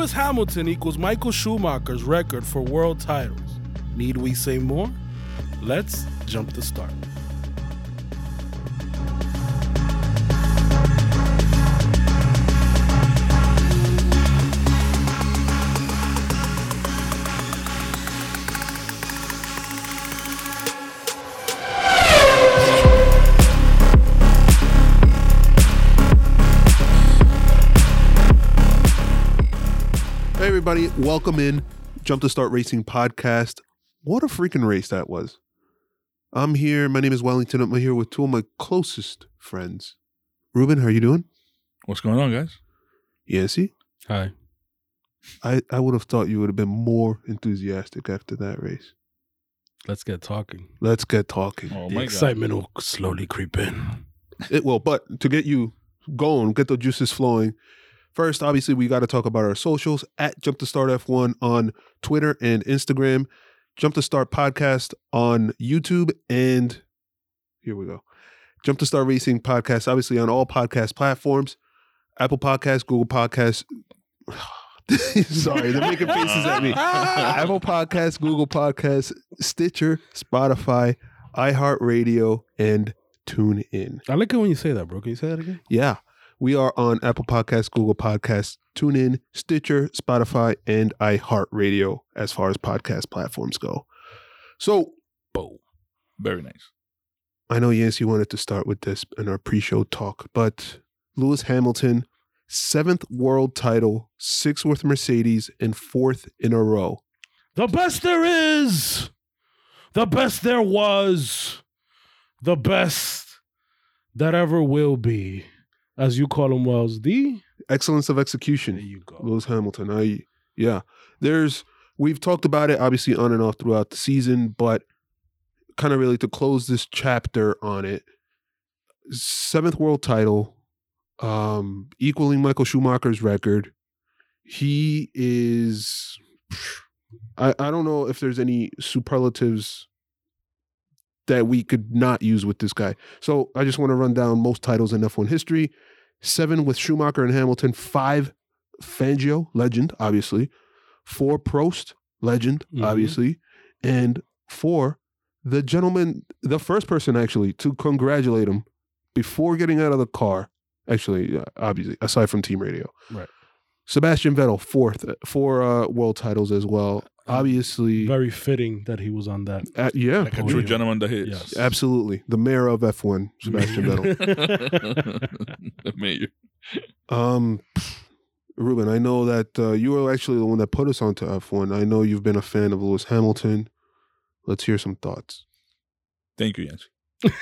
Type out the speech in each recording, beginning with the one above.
Lewis Hamilton equals Michael Schumacher's record for world titles. Need we say more? Let's jump the start. Hey, welcome in Jump to Start Racing podcast. What a freaking race that was. I'm here. My name is Wellington. I'm here with two of my closest friends. Ruben, how are you doing? What's going on, guys? Yancy, Hi. I, I would have thought you would have been more enthusiastic after that race. Let's get talking. Let's get talking. Oh the my excitement will slowly creep in. It will, but to get you going, get the juices flowing. First, obviously, we got to talk about our socials at Jump to Start F1 on Twitter and Instagram, Jump to Start Podcast on YouTube, and here we go. Jump to Start Racing Podcast, obviously on all podcast platforms Apple Podcasts, Google Podcasts. Sorry, they're making faces at me. Apple Podcasts, Google Podcasts, Stitcher, Spotify, iHeartRadio, and Tune In. I like it when you say that, bro. Can you say that again? Yeah. We are on Apple Podcasts, Google Podcasts, TuneIn, Stitcher, Spotify, and iHeartRadio as far as podcast platforms go. So Boom. Very nice. I know Yancey wanted to start with this in our pre-show talk, but Lewis Hamilton, seventh world title, sixth with Mercedes, and fourth in a row. The best there is, the best there was, the best that ever will be, as you call him, Wells. The Excellence of execution. there you go. Lewis Hamilton. I yeah. There's we've talked about it obviously on and off throughout the season, but kind of really to close this chapter on it. Seventh world title, um, equaling Michael Schumacher's record. He is I, I don't know if there's any superlatives that we could not use with this guy. So I just want to run down most titles in F1 history. Seven with Schumacher and Hamilton, five Fangio, legend, obviously. Four Prost, legend, Mhm. obviously. And four, the gentleman, the first person actually to congratulate him before getting out of the car. Actually, uh, obviously, aside from team radio. Right. Sebastian Vettel, fourth, uh, four uh, world titles as well. Obviously, Very fitting that he was on that. uh, yeah, Like a true gentleman that is. Yes. absolutely. The mayor of F1, Sebastian Vettel. the mayor. Um, Ruben, I know that uh, you were actually the one that put us onto F1. I know you've been a fan of Lewis Hamilton. Let's hear some thoughts. Thank you, Yancy.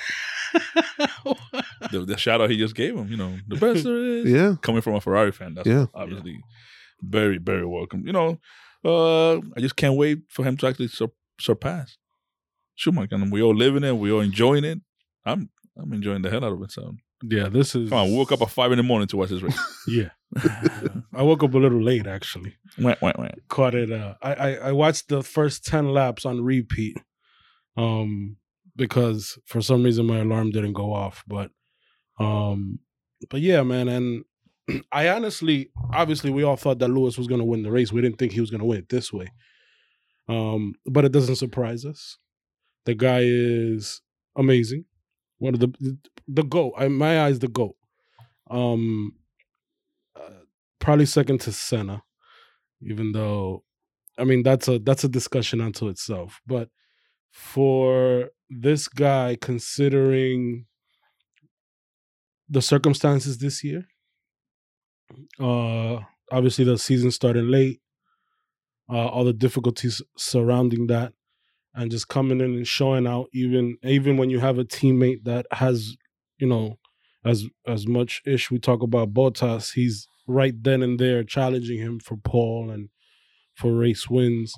The, the shout out he just gave him, you know, the best there is. Yeah, Coming from a Ferrari fan, that's Yeah. obviously very, very welcome. You know, uh, I just can't wait for him to actually sur- surpass Schumacher. And we all living it, we all enjoying it. I'm I'm enjoying the hell out of it. So yeah, this is. come on, woke up at five in the morning to watch this race. Yeah. I woke up a little late actually. wah, wah, wah. Caught it. Uh, I, I I watched the first ten laps on repeat, um, because for some reason my alarm didn't go off. But, um, but yeah, man, and I honestly, obviously, we all thought that Lewis was going to win the race. We didn't think he was going to win it this way. Um, but it doesn't surprise us. The guy is amazing. One of the the goat. In my eyes, the goat. Um, uh, probably second to Senna, even though, I mean that's a that's a discussion unto itself. But for this guy, considering the circumstances this year, uh, obviously the season started late, uh, all the difficulties surrounding that, and just coming in and showing out, even even when you have a teammate that has, you know, as as much ish we talk about Bottas, he's right then and there challenging him for pole and for race wins.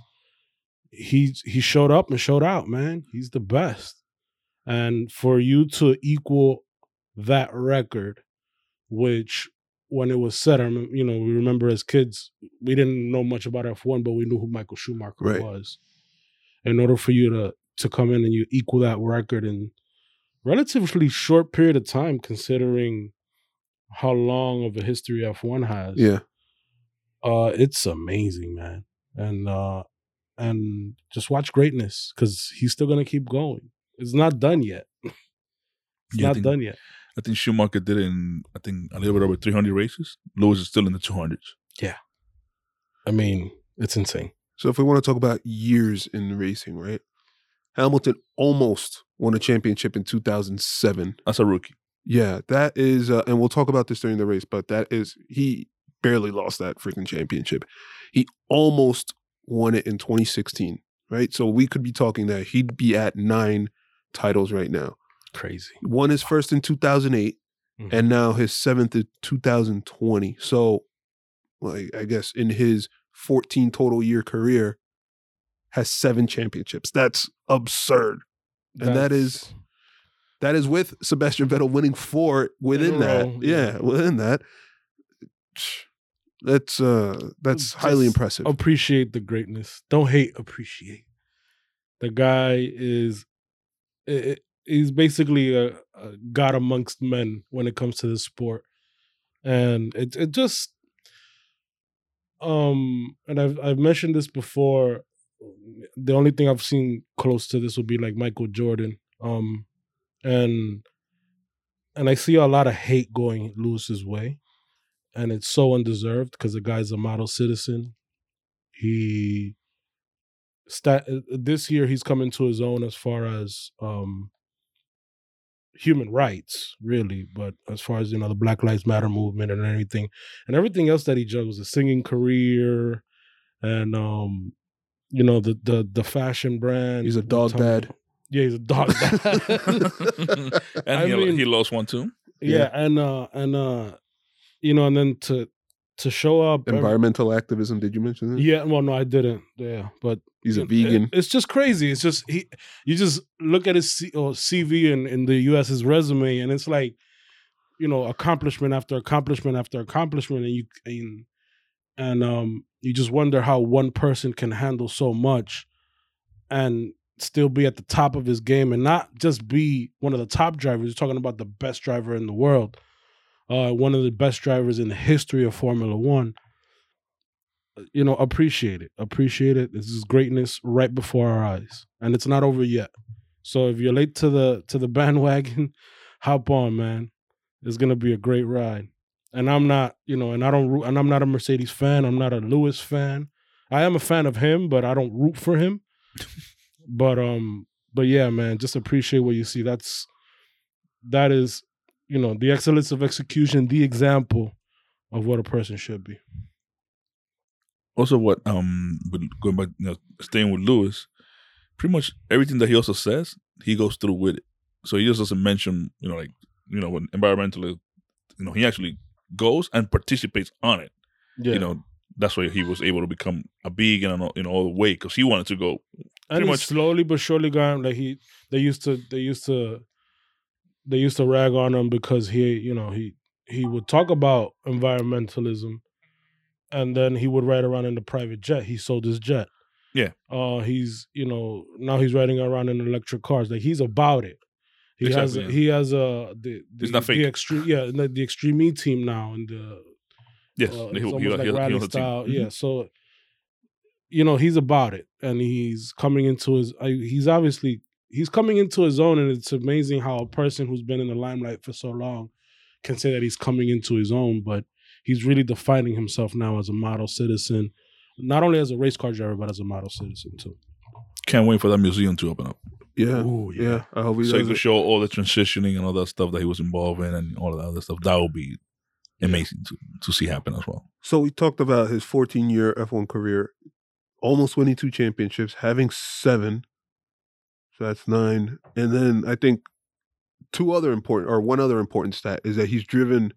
He he showed up and showed out, man. He's the best. And for you to equal that record, which when it was set, I remember, you know, we remember as kids, we didn't know much about F1, but we knew who Michael Schumacher Right. was. In order for you to to come in and you equal that record in relatively short period of time, considering how long of a history F1 has. Yeah. Uh, it's amazing, man, and uh, and just watch greatness because he's still gonna keep going. It's not done yet. it's I not think- done yet. I think Schumacher did it in I think a little bit over 300 races. Lewis is still in the 200s. Yeah, I mean, it's insane. So if we want to talk about years in racing, right? Hamilton almost won a championship in 2007. As a rookie. Yeah, that is, uh, and we'll talk about this during the race, but that is, he barely lost that freaking championship. He almost won it in 2016, right? So we could be talking that he'd be at nine titles right now. Crazy. Won his first in 2008, Mhm. and now his seventh in 2020. So, like, I guess in his 14 total year career, has seven championships. That's absurd. And that is that is with Sebastian Vettel winning four within that. row, yeah, within that. That's uh that's highly impressive. appreciate the greatness. Don't hate, appreciate. The guy is i- i- he's basically a, a god amongst men when it comes to this sport, and it it just um and I've I've mentioned this before. The only thing I've seen close to this would be like Michael Jordan, um, and and I see a lot of hate going Lewis's way and it's so undeserved because the guy's a model citizen. He stat this year he's coming to his own as far as um human rights, really, but as far as you know, the Black Lives Matter movement and everything, and everything else that he juggles, a singing career, and um, you know, the the the fashion brand. He's a dog Tom- dad. Yeah, he's a dog dad. and I he, mean- he lost one too. yeah, Yeah. and uh and uh you know and then to to show up every- Environmental activism, did you mention that? yeah well no i didn't yeah but He's a it- vegan. it's just crazy it's just he you just look at his C, or cv in, in the us his resume and it's like you know accomplishment after accomplishment after accomplishment and you and, and um you just wonder how one person can handle so much and still be at the top of his game and not just be one of the top drivers you're talking about the best driver in the world uh one of the best drivers in the history of formula 1 you know appreciate it appreciate it. This is greatness right before our eyes and it's not over yet. So if you're late to the to the bandwagon hop on man. It's gonna be a great ride. And i'm not you know and i don't and i'm not a mercedes fan. I'm not a lewis fan. I am a fan of him but i don't root for him. But um but yeah man just appreciate what you see. That's that is you know the excellence of execution the example of what a person should be Also, what um, going back, you know, staying with Lewis, pretty much everything that he also says, he goes through with it. So he just doesn't mention, you know, like you know, when environmentally, you know, he actually goes and participates on it. yeah You know, that's why he was able to become a big and all, you know all the way because he wanted to go. and much- slowly but surely gone like he they used to they used to they used to rag on him because he you know he he would talk about environmentalism and then he would ride around in the private jet he sold his jet Yeah. uh he's you know now he's riding around in electric cars like he's about it he has Exactly, he has a the, the not the extreme yeah the, the extreme E team now and the Yes, uh, he, he, almost he, like he, he rally team. style. Mhm. Yeah, so you know he's about it, and he's coming into his. He's obviously he's coming into his own, and it's amazing how a person who's been in the limelight for so long can say that he's coming into his own. But he's really defining himself now as a model citizen, not only as a race car driver, but as a model citizen too. Can't wait for that museum to open up. Yeah. Ooh, yeah. I hope he so you does can show all the transitioning and all that stuff that he was involved in and all of that other stuff. That would be amazing to, to see happen as well. So we talked about his 14 year F1 career, almost winning two championships, having seven. So that's nine. And then I think two other important, or one other important stat is that he's driven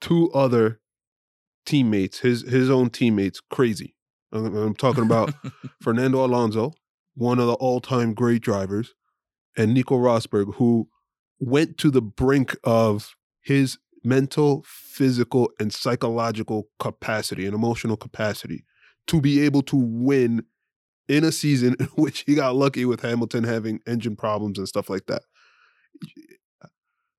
two other teammates, his his own teammates, crazy. I'm, I'm talking about Fernando Alonso, one of the all time great drivers, and Nico Rosberg, who went to the brink of his mental, physical, and psychological capacity and emotional capacity to be able to win in a season in which he got lucky with Hamilton having engine problems and stuff like that.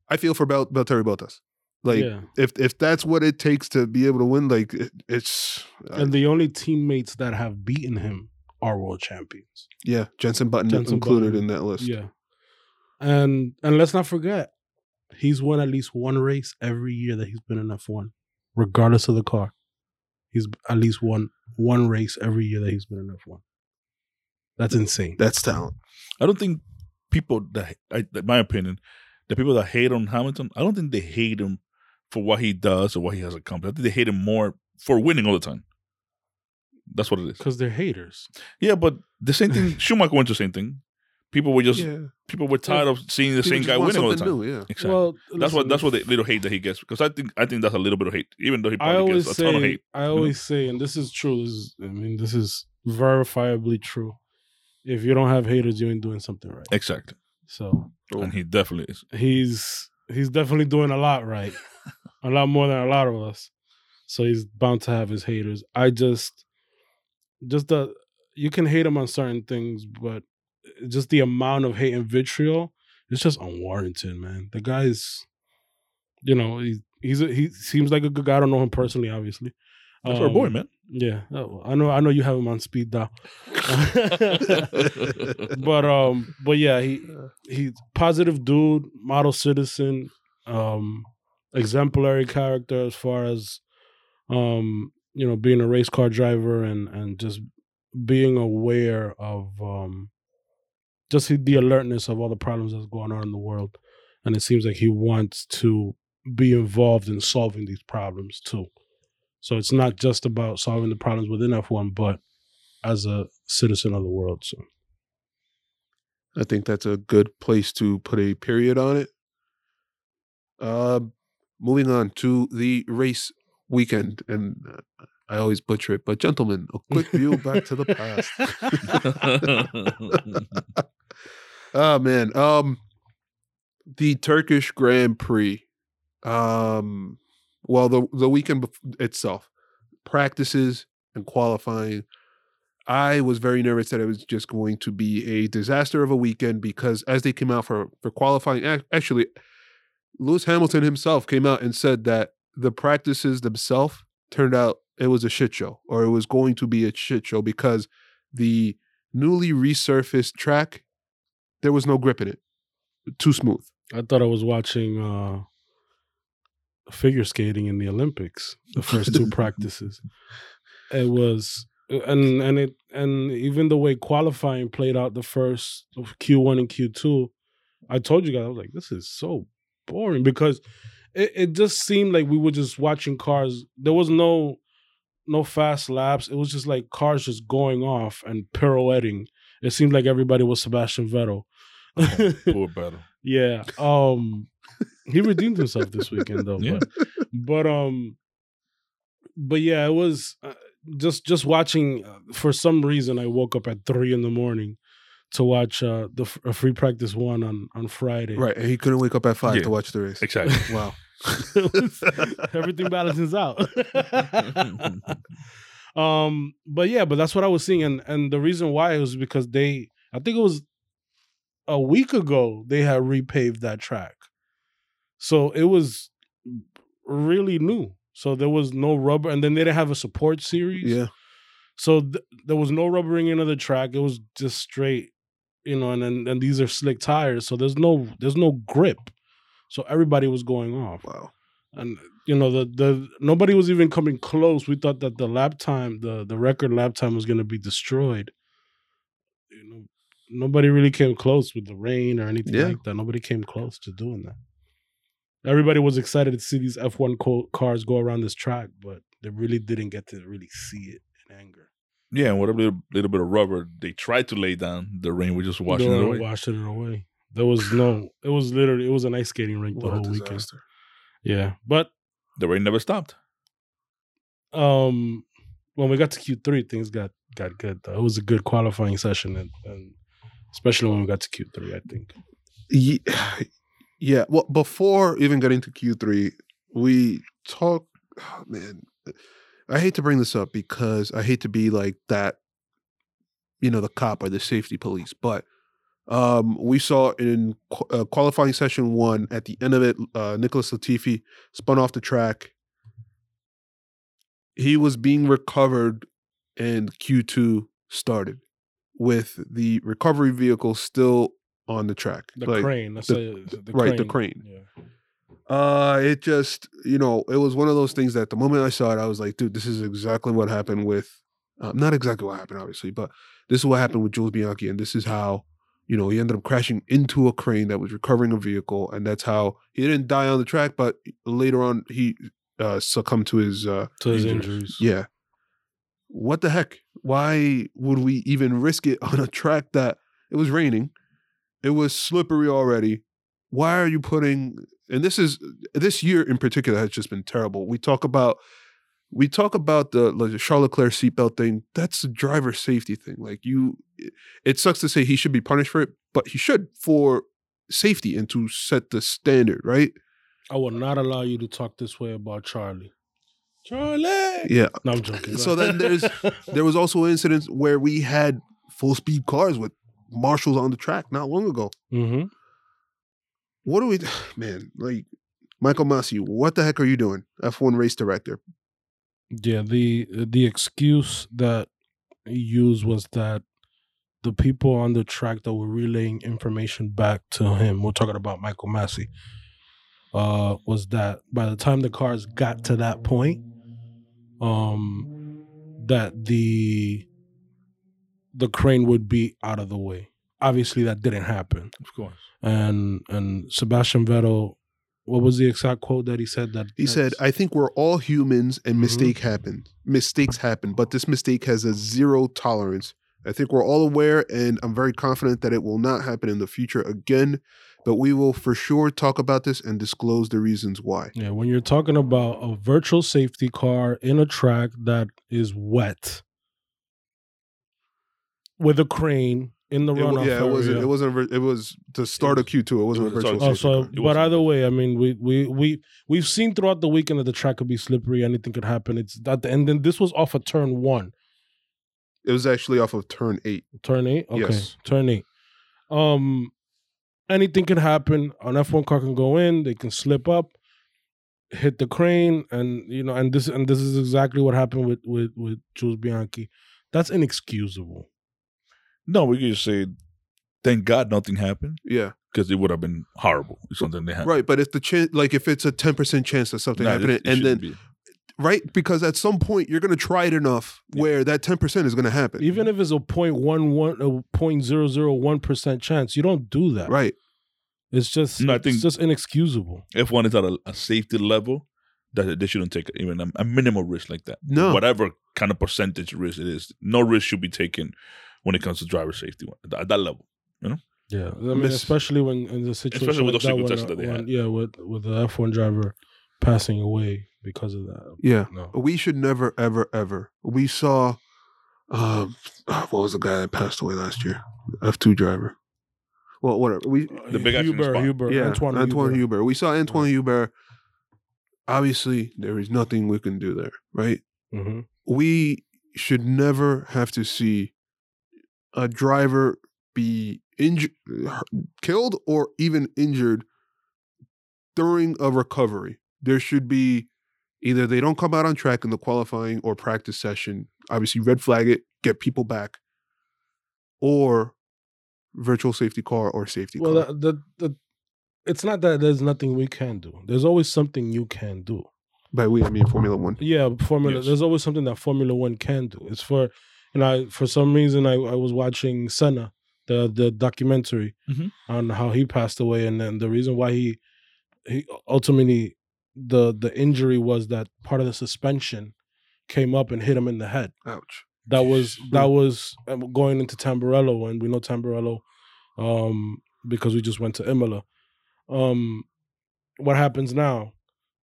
I feel for Bel- Valtteri Bottas. Like yeah. if if that's what it takes to be able to win, like it, it's uh, And the only teammates that have beaten him are world champions. yeah, Jenson Button Jenson included Button. in that list. Yeah. And and let's not forget, he's won at least one race every year that he's been in F1, regardless of the car. He's at least won one race every year that he's been in F1. That's insane. That's talent. I don't think people that, I, in my opinion, the people that hate on Hamilton, I don't think they hate him for what he does or what he has accomplished. I think they hate him more for winning all the time. That's what it is. Because they're haters. Yeah, but the same thing. Schumacher went to the same thing. People were just yeah, people were tired of seeing the People same guy winning all the time. something New, yeah, Exactly. Well, that's what that's what the little hate that he gets because I think I think that's a little bit of hate, even though he I probably always gets a ton of say, hate. I always say, and this is true. This is, I mean, this is verifiably true. If you don't have haters, you ain't doing something right. Exactly, So and he definitely is. he's he's definitely doing a lot right, a lot more than a lot of us. So he's bound to have his haters. I just, just the you can hate him on certain things, but just the amount of hate and vitriol it's just unwarranted, man. The guy's, you know, he he's a, he seems like a good guy. I don't know him personally, obviously. That's our boy, Um, man. Yeah, oh, I know. I know you have him on speed dial. but um, but yeah, he he's positive dude, model citizen, um, exemplary character as far as um, you know, being a race car driver and and just being aware of um, just the alertness of all the problems that's going on in the world, and it seems like he wants to be involved in solving these problems too. So it's not just about solving the problems within F1, but as a citizen of the world. So I think that's a good place to put a period on it. Uh, moving on to the race weekend, and uh, I always butcher it, but gentlemen, a quick view back to the past. oh man, um, the Turkish Grand Prix. Um, well, the the weekend itself, practices and qualifying. I was very nervous that it was just going to be a disaster of a weekend because as they came out for for qualifying, actually, Lewis Hamilton himself came out and said that the practices themselves turned out it was a shit show or it was going to be a shit show because the newly resurfaced track there was no grip in it, too smooth. I thought I was watching uh figure skating in the Olympics, the first two practices. It was and and it and even the way qualifying played out the first Q1 and Q2, I told you guys I was like this is so boring because it, it just seemed like we were just watching cars. There was no no fast laps. It was just like cars just going off and pirouetting. It seemed like everybody was Sebastian Vettel. Oh, poor Vettel. Yeah. Um he redeemed himself this weekend though. Yeah. But, but um but yeah, it was uh, just just watching uh, for some reason I woke up at 3 in the morning to watch uh the f- a free practice one on on Friday. Right, and he couldn't wake up at five Yeah. to watch the race. Exactly. Wow. Was- everything balances out. um but yeah, but that's what I was seeing and and the reason why was because they I think it was a week ago they had repaved that track. So it was really new. So there was no rubber and then they didn't have a support series. Yeah. So th- there was no rubbering into the track. It was just straight, you know, and then and these are slick tires. So there's no there's no grip. So everybody was going off Wow. and you know the the nobody was even coming close. We thought that the lap time, the the record lap time, was going to be destroyed. You know, nobody really came close with the rain or anything Yeah. like that. Nobody came close to doing that. Everybody was excited to see these F one co- cars go around this track, but they really didn't get to really see it in anger. Yeah, and whatever little, little bit of rubber they tried to lay down, the rain was just washing it away. Washing it away. There was no. It was literally. It was an ice skating rink the What a whole weekend. Yeah, but The rain never stopped. um when we got to Q3, things got got good. Though. It was a good qualifying session, and, and especially when we got to Q3, I think. Ye- Yeah. Well, before even getting to Q3, we talk. Oh, man, I hate to bring this up because I hate to be like that, you know, the cop or the safety police, but Um, we saw in qu- uh, qualifying session one at the end of it, uh, Nicholas Latifi spun off the track. He was being recovered, and Q2 started with the recovery vehicle still on the track. The Like, crane. That's the- a, the right, the crane. Yeah. Uh, it just, you know, it was one of those things that the moment I saw it, I was like, dude, this is exactly what happened with, uh, not exactly what happened, obviously, but this is what happened with Jules Bianchi. And this is how, you know, he ended up crashing into a crane that was recovering a vehicle. And that's how he didn't die on the track, but later on, he uh, succumbed to his, uh, To his injuries. injuries. Yeah. What the heck? Why would we even risk it on a track that it was raining? It was slippery already. Why are you putting and this is this year in particular has just been terrible. We talk about we talk about the like Charles Leclerc seatbelt thing. That's a driver safety thing. Like you it sucks to say he should be punished for it, but he should for safety and to set the standard, right? I will not allow you to talk this way about Charlie. Charlie. Yeah. No, I'm joking. So then there's there was also incidents where we had full speed cars with marshals on the track not long ago. hmm What do we, man? Like Michael Masi, what the heck are you doing? F1 race director. Yeah, the the excuse that he used was that the people on the track that were relaying information back to him, we're talking about Michael Masi, uh, was that by the time the cars got to that point, um, that the the crane would be out of the way. Obviously, that didn't happen, Of course. and and Sebastian Vettel, what was the exact quote that he said? That He said, I think we're all humans and Mhm. mistake happen. Mistakes happen, but this mistake has a zero tolerance. I think we're all aware, and I'm very confident that it will not happen in the future again. But we will for sure talk about this and disclose the reasons why. Yeah, when you're talking about a virtual safety car in a track that is wet with a crane in the It runoff yeah, it wasn't. It wasn't. It was the start of Q2. It wasn't it a was a virtual start Oh, safety so car. But either way, I mean, we we we we've seen throughout the weekend that the track could be slippery. Anything could happen. It's that, and then this was off of turn one, It was actually off of turn eight. turn eight. Okay, Yes. turn eight. Um, anything can happen. An F one car can go in. They can slip up, hit the crane, and you know, and this and this is exactly what happened with with with Jules Bianchi. That's inexcusable. No, we could just say, thank God nothing happened Yeah, because it would have been horrible if something they happened. right. But if the chance, like if it's a ten percent chance that something Nah, happened, it and then be. Right because at some point you're going to try it enough Yeah. where that 10% is going to happen Even if it's a point one one a point zero zero one percent chance, you don't do that. right It's just No, I it's think- just inexcusable. F1 is at a, a safety level that they shouldn't take even a, a minimal risk like that. No. Whatever kind of percentage risk it is, no risk should be taken when it comes to driver safety at that- at that level. Yeah, I mean, Miss- especially when in the situation Especially with like those that, tests when, that they when- had. yeah, with with the F one driver passing away because of that. yeah No, we should never ever ever we saw um ah, what was the guy that passed away last year f2 driver well whatever we The big accident Hubert, spot. Hubert, yeah Anthoine, Anthoine, Hubert. Hubert. we saw Anthoine Hubert obviously there is nothing we can do there right hmm we should never have to see a driver be injured, killed, or even injured during a recovery. There should be either they don't come out on track in the qualifying or practice session, obviously red flag it, get people back, or virtual safety car or safety Well, car. the, the the it's not that there's nothing we can do. There's always something you can do. By we, I mean Formula One. Yeah, Formula. Yes. There's always something that Formula One can do. It's for you know. I, for some reason, I, I was watching Senna, the the documentary Mhm. on how he passed away, and then the reason why he he ultimately the the injury was that part of the suspension came up and hit him in the head. Ouch. That was that was um, going into Tamburello, and we know Tamburello um, because we just went to Imola. Um, what happens now?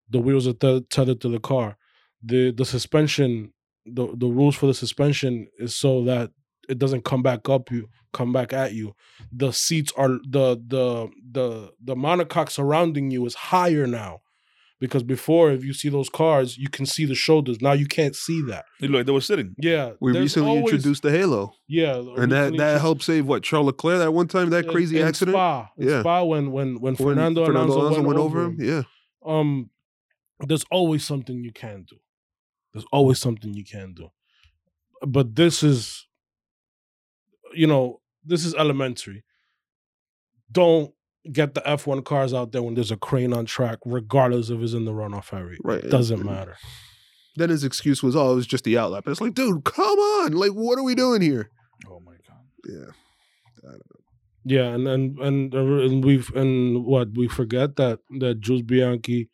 The wheels are th- tethered to the car. the The suspension, the the rules for the suspension is so that it doesn't come back up you, come back at you. The seats are the the the the monocoque surrounding you is higher now because before if you see those cars, you can see the shoulders. Now you can't see that. It looked like they were sitting. Yeah, We recently always- introduced the Halo, Yeah, and that that helped save what Charles Leclerc that one time that crazy in accident. Spa, in Yeah. Spa when when when When Fernando, Alonso, went, over him. Yeah, um there's always something you can do there's always something you can do but this is you know this is elementary don't get the f1 cars out there when there's a crane on track regardless if it's in the runoff area right. it doesn't matter Then his excuse was, "Oh, it was just the outlet." But it's like, dude, come on! Like, what are we doing here? Oh my god. Yeah, yeah and and and, and we've and what we forget that that Jules Bianchi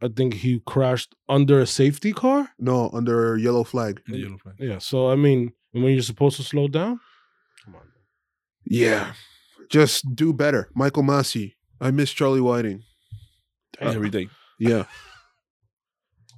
I think he crashed under a safety car. no, under yellow flag. The yellow flag. Yeah, so I mean, when you're supposed to slow down, come on. Yeah, just do better, Michael Masi. I miss Charlie Whiting. Uh, Every day. Yeah.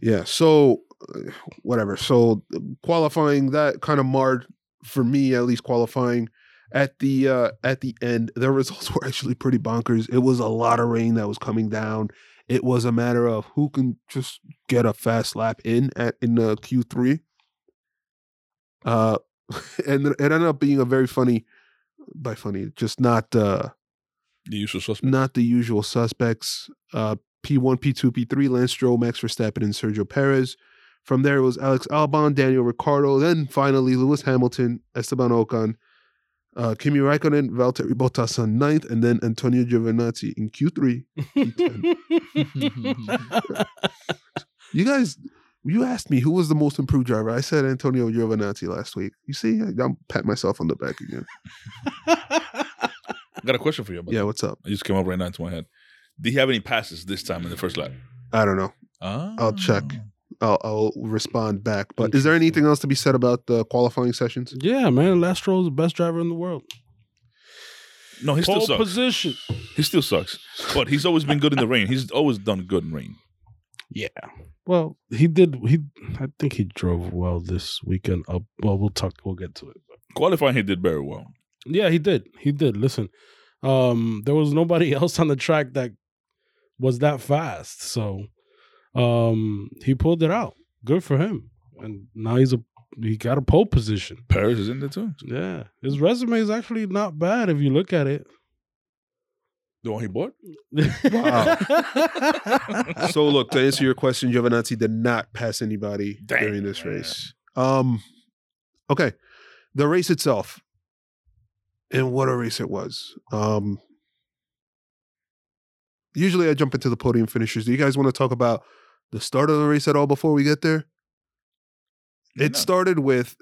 Yeah. So, uh, whatever. So, uh, qualifying that kind of marred for me, at least qualifying at the uh at the end. The results were actually pretty bonkers. It was a lot of rain that was coming down. It was a matter of who can just get a fast lap in at in the Q three. Uh, and it ended up being a very funny, by funny, just not uh The usual suspect. not the usual suspects. Uh, P1, P2, P3, Lance Stroll, Max Verstappen, and Sergio Perez. From there, it was Alex Albon, Daniel Ricciardo, then finally Lewis Hamilton, Esteban Ocon, uh, Kimi Raikkonen, Valtteri Bottas on ninth, and then Antonio Giovinazzi in Q3. You guys, you asked me who was the most improved driver. I said Antonio Giovinazzi last week. You see, I- I'm patting myself on the back again. I got a question for you about Yeah, that. what's up? It just came up right now into my head. Did he have any passes this time in the first lap? I don't know. Ah. I'll check. I'll, I'll respond back. But is there anything else to be said about the qualifying sessions? yeah, man, Lance Stroll is the best driver in the world. No, he still sucks. position. He still sucks. But he's always been good in the rain. He's always done good in rain. Yeah. Well, he did. He, I think he drove well this weekend. Up. Well, we'll talk. We'll get to it. Qualifying, he did very well. Yeah, he did. He did. Listen, um, there was nobody else on the track that was that fast. So, um, he pulled it out. Good for him. And now he's a he got a pole position. Perez is in there too. Yeah, his resume is actually not bad if you look at it. The one he bought? Wow. so look, to answer your question, Giovinazzi did not pass anybody Dang, during this man. race. Um okay. The race itself. And what a race it was. Um usually I jump into the podium finishers. Do you guys want to talk about the start of the race at all before we get there? It No. started with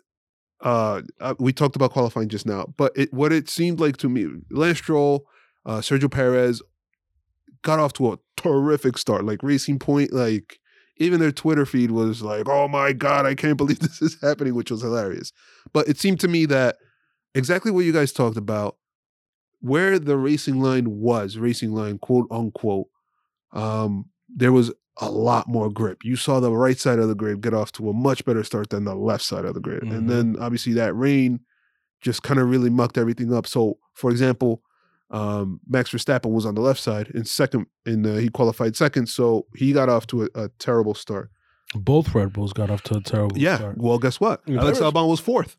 uh, uh we talked about qualifying just now, but it what it seemed like to me, Lance Stroll, uh Sergio Perez got off to a terrific start. Like Racing Point, like even their Twitter feed was like, "Oh my god, I can't believe this is happening," which was hilarious. But it seemed to me that exactly what you guys talked about, where the racing line was, racing line, quote unquote, um, there was a lot more grip. You saw the right side of the grid get off to a much better start than the left side of the grid. Mhm. And then obviously that rain just kind of really mucked everything up. So, for example, um, Max Verstappen was on the left side in second, in the, he qualified second, so he got off to a, a terrible start. Both Red Bulls got off to a terrible Yeah, start. well, guess what? Yeah, Alex Perez- Albon was fourth.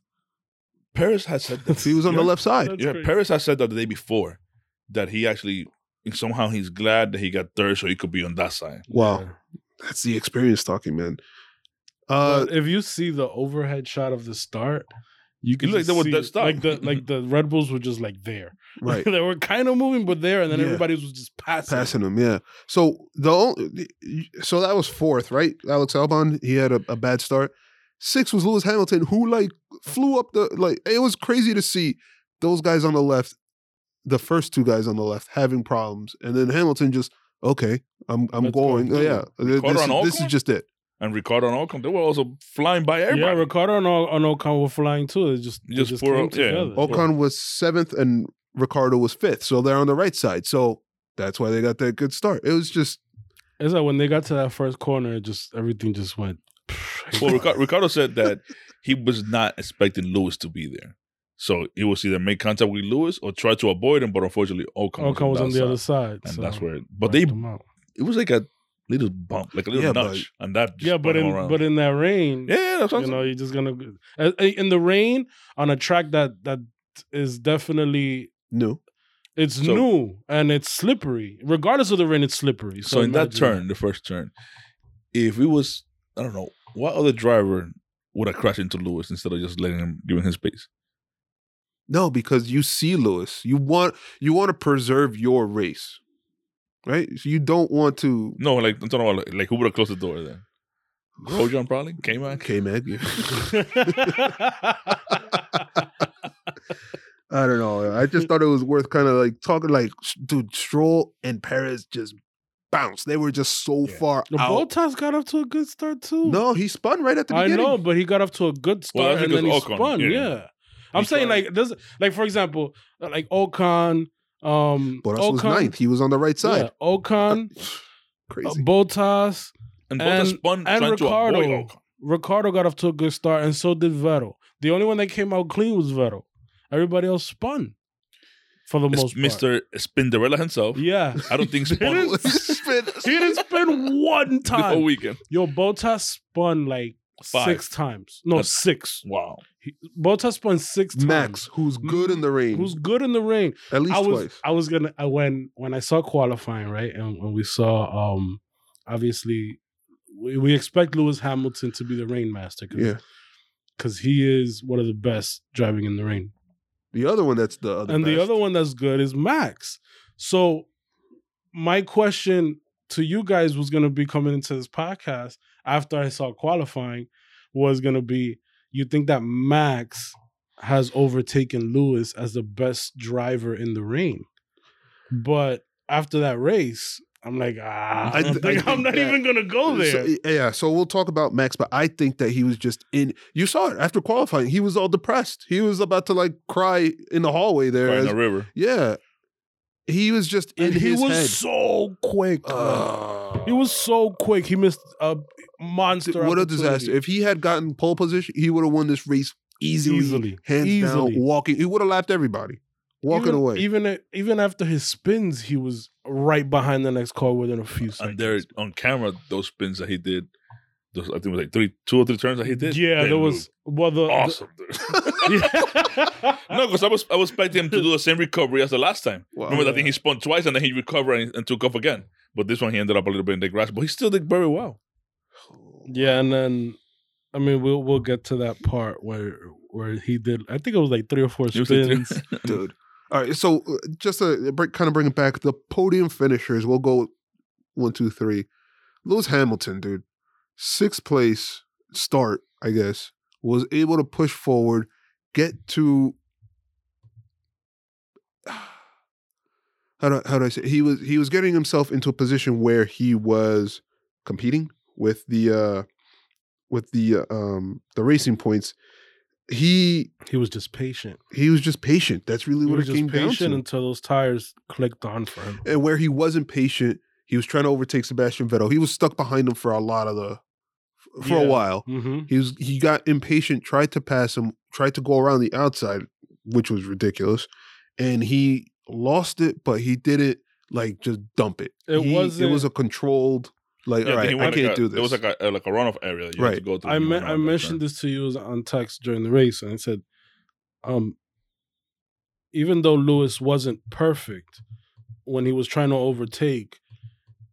Perez has said that. He was on the left side. Yeah, crazy. Perez has said that the day before that he actually somehow he's glad that he got third so he could be on that side. Wow, Yeah. that's the experience talking, man. Uh, if you see the overhead shot of the start, you could like they were see dead it. like the like the Red Bulls were just like there. right. they were kind of moving, but there, and then Yeah. everybody was just passing. Them. Passing him. Yeah. So the only, so that was fourth, right? Alex Albon, he had a, a bad start. Six was Lewis Hamilton, who like flew up the like. It was crazy to see those guys on the left, the first two guys on the left having problems, and then Hamilton just okay, I'm I'm Let's go. going. Oh, yeah, this, Ricciardo is, this is just it. And Ricciardo and Ocon, they were also flying by everybody. Yeah, everybody. Ricciardo and, O- and Ocon were flying too. It just they Just just, pour came up- yeah. together. Ocon was seventh, and Ricciardo was fifth, so they're on the right side. So that's why they got that good start. It was just It's like when they got to that first corner, it just everything just went. well, Ricciardo, Ricciardo said that he was not expecting Lewis to be there. So he was either make contact with Lewis or try to avoid him, but unfortunately Ocon, Ocon was on that the other side. side, And so that's where but they it was like a little bump, like a little Yeah, notch, and that just yeah, but in around. but in that rain, yeah, yeah, that's what you I'm know, you're just gonna uh, uh, in the rain on a track that that is definitely new. it's So- new and it's slippery. Regardless of the rain, it's slippery. So, in that turn, the first turn, if it was, I don't know, what other driver would have crashed into Lewis instead of just letting him giving him his space? No, because you see Lewis. You want you want to preserve your race. Right? So you don't want to No, like I'm talking about like, like who would have closed the door then? Grosjean probably came back. Okay, man. I don't know. I just thought it was worth kind of like talking like dude, Stroll and Perez just bounced. They were just so Yeah. far The out. Bottas got off to a good start too. No, he spun right at the I beginning. know, but he got off to a good Well, start that's and then he Ocon, spun. yeah. Yeah, I'm He saying tried. like this, like for example, uh, like Ocon, um, Bottas Ocon, was ninth. He was on the right side. yeah, Ocon, uh, Crazy. Bottas, And Bottas And- spun and Ricciardo. to avoid Ocon. Ricciardo got off to a good start, and so did Vettel. The only one that came out clean was Vettel. Everybody else spun for the It's most part. Mr. Spinderella himself. Yeah, I don't think spun didn't Spin- he didn't spin one the whole time. weekend. Yo, Bottas spun like Five. six times. No, That's- six. Wow. He, Bottas spun six times. Max, who's good in the rain, who's good in the ring. at least I was twice. I was gonna I, when when I saw qualifying right and when we saw um obviously we, we expect Lewis Hamilton to be the rain master cause, Yeah. 'cause he is one of the best driving in the rain The other one that's the other and the other one that's good is Max so my question to you guys was gonna be coming into this podcast after I saw qualifying was gonna be you think that Max has overtaken Lewis as the best driver in the ring. But after that race, I'm like, ah, I, I don't th- I think I'm not that- even gonna go there. So, yeah, so we'll talk about Max, but I think that he was just in. You saw it after qualifying. He was all depressed. He was about to like cry in the hallway there. Right in the river. yeah, he was just in and he his was head. so quick. Ugh. he was so quick. He missed a monster. what a disaster! If he had gotten pole position, he would have won this race easily, Easily. hands Easily. down. Walking, he would have lapped everybody. Walking even, away. Even even after his spins, he was right behind the next car within a few uh, seconds. And there on camera, those spins that he did, those I think it was like three, two or three turns that he did. yeah, they there was well the, awesome. the- yeah. no, because I was I was expecting him to do the same recovery as the last time. Wow. Remember, I think he spun twice and then he recovered and, and took off again. But this one he ended up a little bit in the grass, but he still did very well. Yeah, and then I mean we'll we'll get to that part where where he did. I think it was like three or four He like- spins. dude. All right, so uh, just to break, kind of bring it back, the podium finishers. We'll go one, two, three. Lewis Hamilton, dude, sixth place start, I guess, was able to push forward, get to. How do how do I say? He was he was getting himself into a position where he was competing with the uh with the uh, um the racing points. He he was just patient. he was just patient. That's really He what was it just came down patient to. until those tires clicked on for him. and where he wasn't patient, he was trying to overtake Sebastian Vettel. He was stuck behind him for a lot of the for Yeah. a while. Mm-hmm. He was he got impatient, tried to pass him, tried to go around the outside, which was ridiculous, and he lost it, but he didn't like just dump it. It He- it was a controlled like Yeah, all then he right, I went can't like a, do this. There was like a like a runoff area that you had to go through. I me- I mentioned this to you on text during the race, and I said, um, even though Lewis wasn't perfect when he was trying to overtake,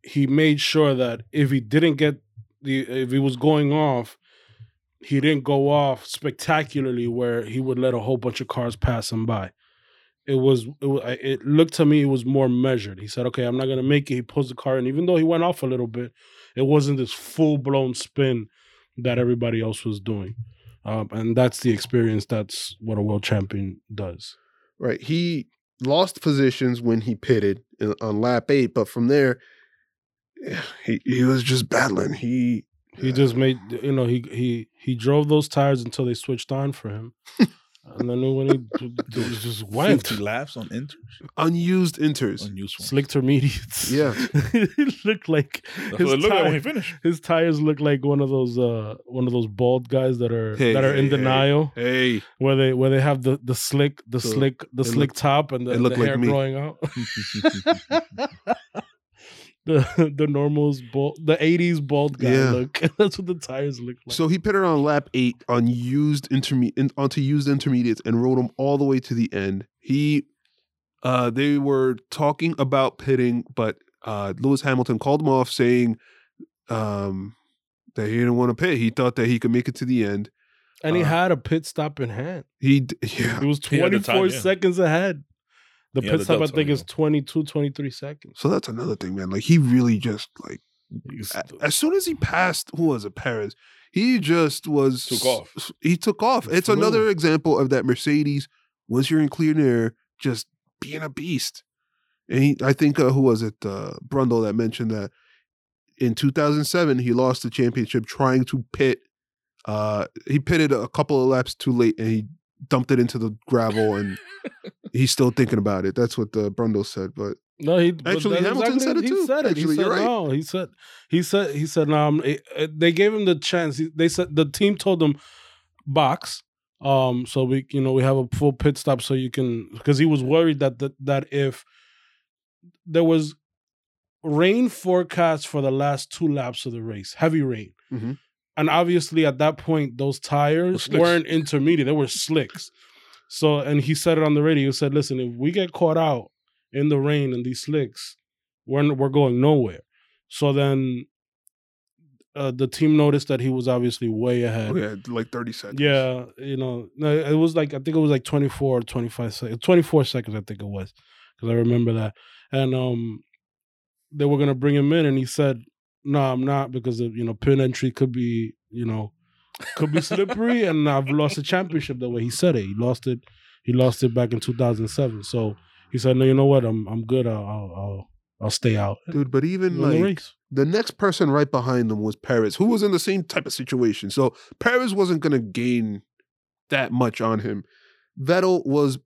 he made sure that if he didn't get the if he was going off, he didn't go off spectacularly where he would let a whole bunch of cars pass him by. It was it, it looked to me it was more measured. He said, "Okay, I'm not gonna make it." He pulls the car, and even though he went off a little bit, it wasn't this full blown spin that everybody else was doing. Um, and that's the experience. That's what a world champion does. right. He lost positions when he pitted on lap eight, but from there, he he was just battling. He He just made you know he he he drove those tires until they switched on for him, and then when he d- d- it just went 50 laps on inters. unused inters. Unused one. slick intermediates. Yeah. it looked like That's his what it looked like when he tire- finished. his tires look like one of those uh one of those bald guys that are Hey, that are in hey, hey. denial Hey, where they where they have the the slick the So, slick the slick look- top and the, it looked the like hair me. growing out. the the normals bald, the '80s bald guy Yeah. look. That's what the tires look like. So he put pitted on lap eight on used intermediate onto used intermediates and rode them all the way to the end. He, uh, they were talking about pitting, but uh, Lewis Hamilton called him off, saying, um, that he didn't want to pit. He thought that he could make it to the end. and he uh, had a pit stop in hand. He, yeah. It was He had the 24 time, yeah. seconds ahead. The He had pit stop, I think, is 22, 23 seconds. So that's another thing, man. Like he really just like He's- as soon as he passed, who was it, Perez? He just was Took off. He took off. It's Flew. another example of that Mercedes. Once you're in clear air, just being a beast. And he, I think, uh, who was it? Uh, Brundle that mentioned that in 2007 he lost the championship trying to pit. Uh, he pitted a couple of laps too late, and he dumped it into the gravel, and he's still thinking about it. That's what the Brundle said. But No, he Actually, Hamilton said it he too. Said it. Actually, he said you're right. no. He said he said he said no. Um, it- it- they gave him the chance. They said the team told him box. Um, so we you know we have a full pit stop so you can because he was worried that that that if there was rain forecast for the last two laps of the race, heavy rain. Mhm. And obviously at that point, those tires weren't intermediate, they were slicks. So and he said it on the radio. He said, listen, if we get caught out in the rain and these slicks, we're we're going nowhere. So then uh, the team noticed that he was obviously way ahead. yeah, like 30 seconds. Yeah, you know, no, it was like I think it was like 24 or 25 seconds, 24 seconds I think it was. Cuz I remember that. And um they were going to bring him in and he said, "No, I'm not because of, you know, pit entry could be, you know, could be slippery and I've lost the championship the way he said it. He lost it he lost it back in 2007. So he said, "No, you know what? I'm I'm good. I'll I'll I'll, I'll stay out." Dude, but even Won the like race. the next person right behind them was Perez, who was in the same type of situation. So Perez wasn't going to gain that much on him. Vettel was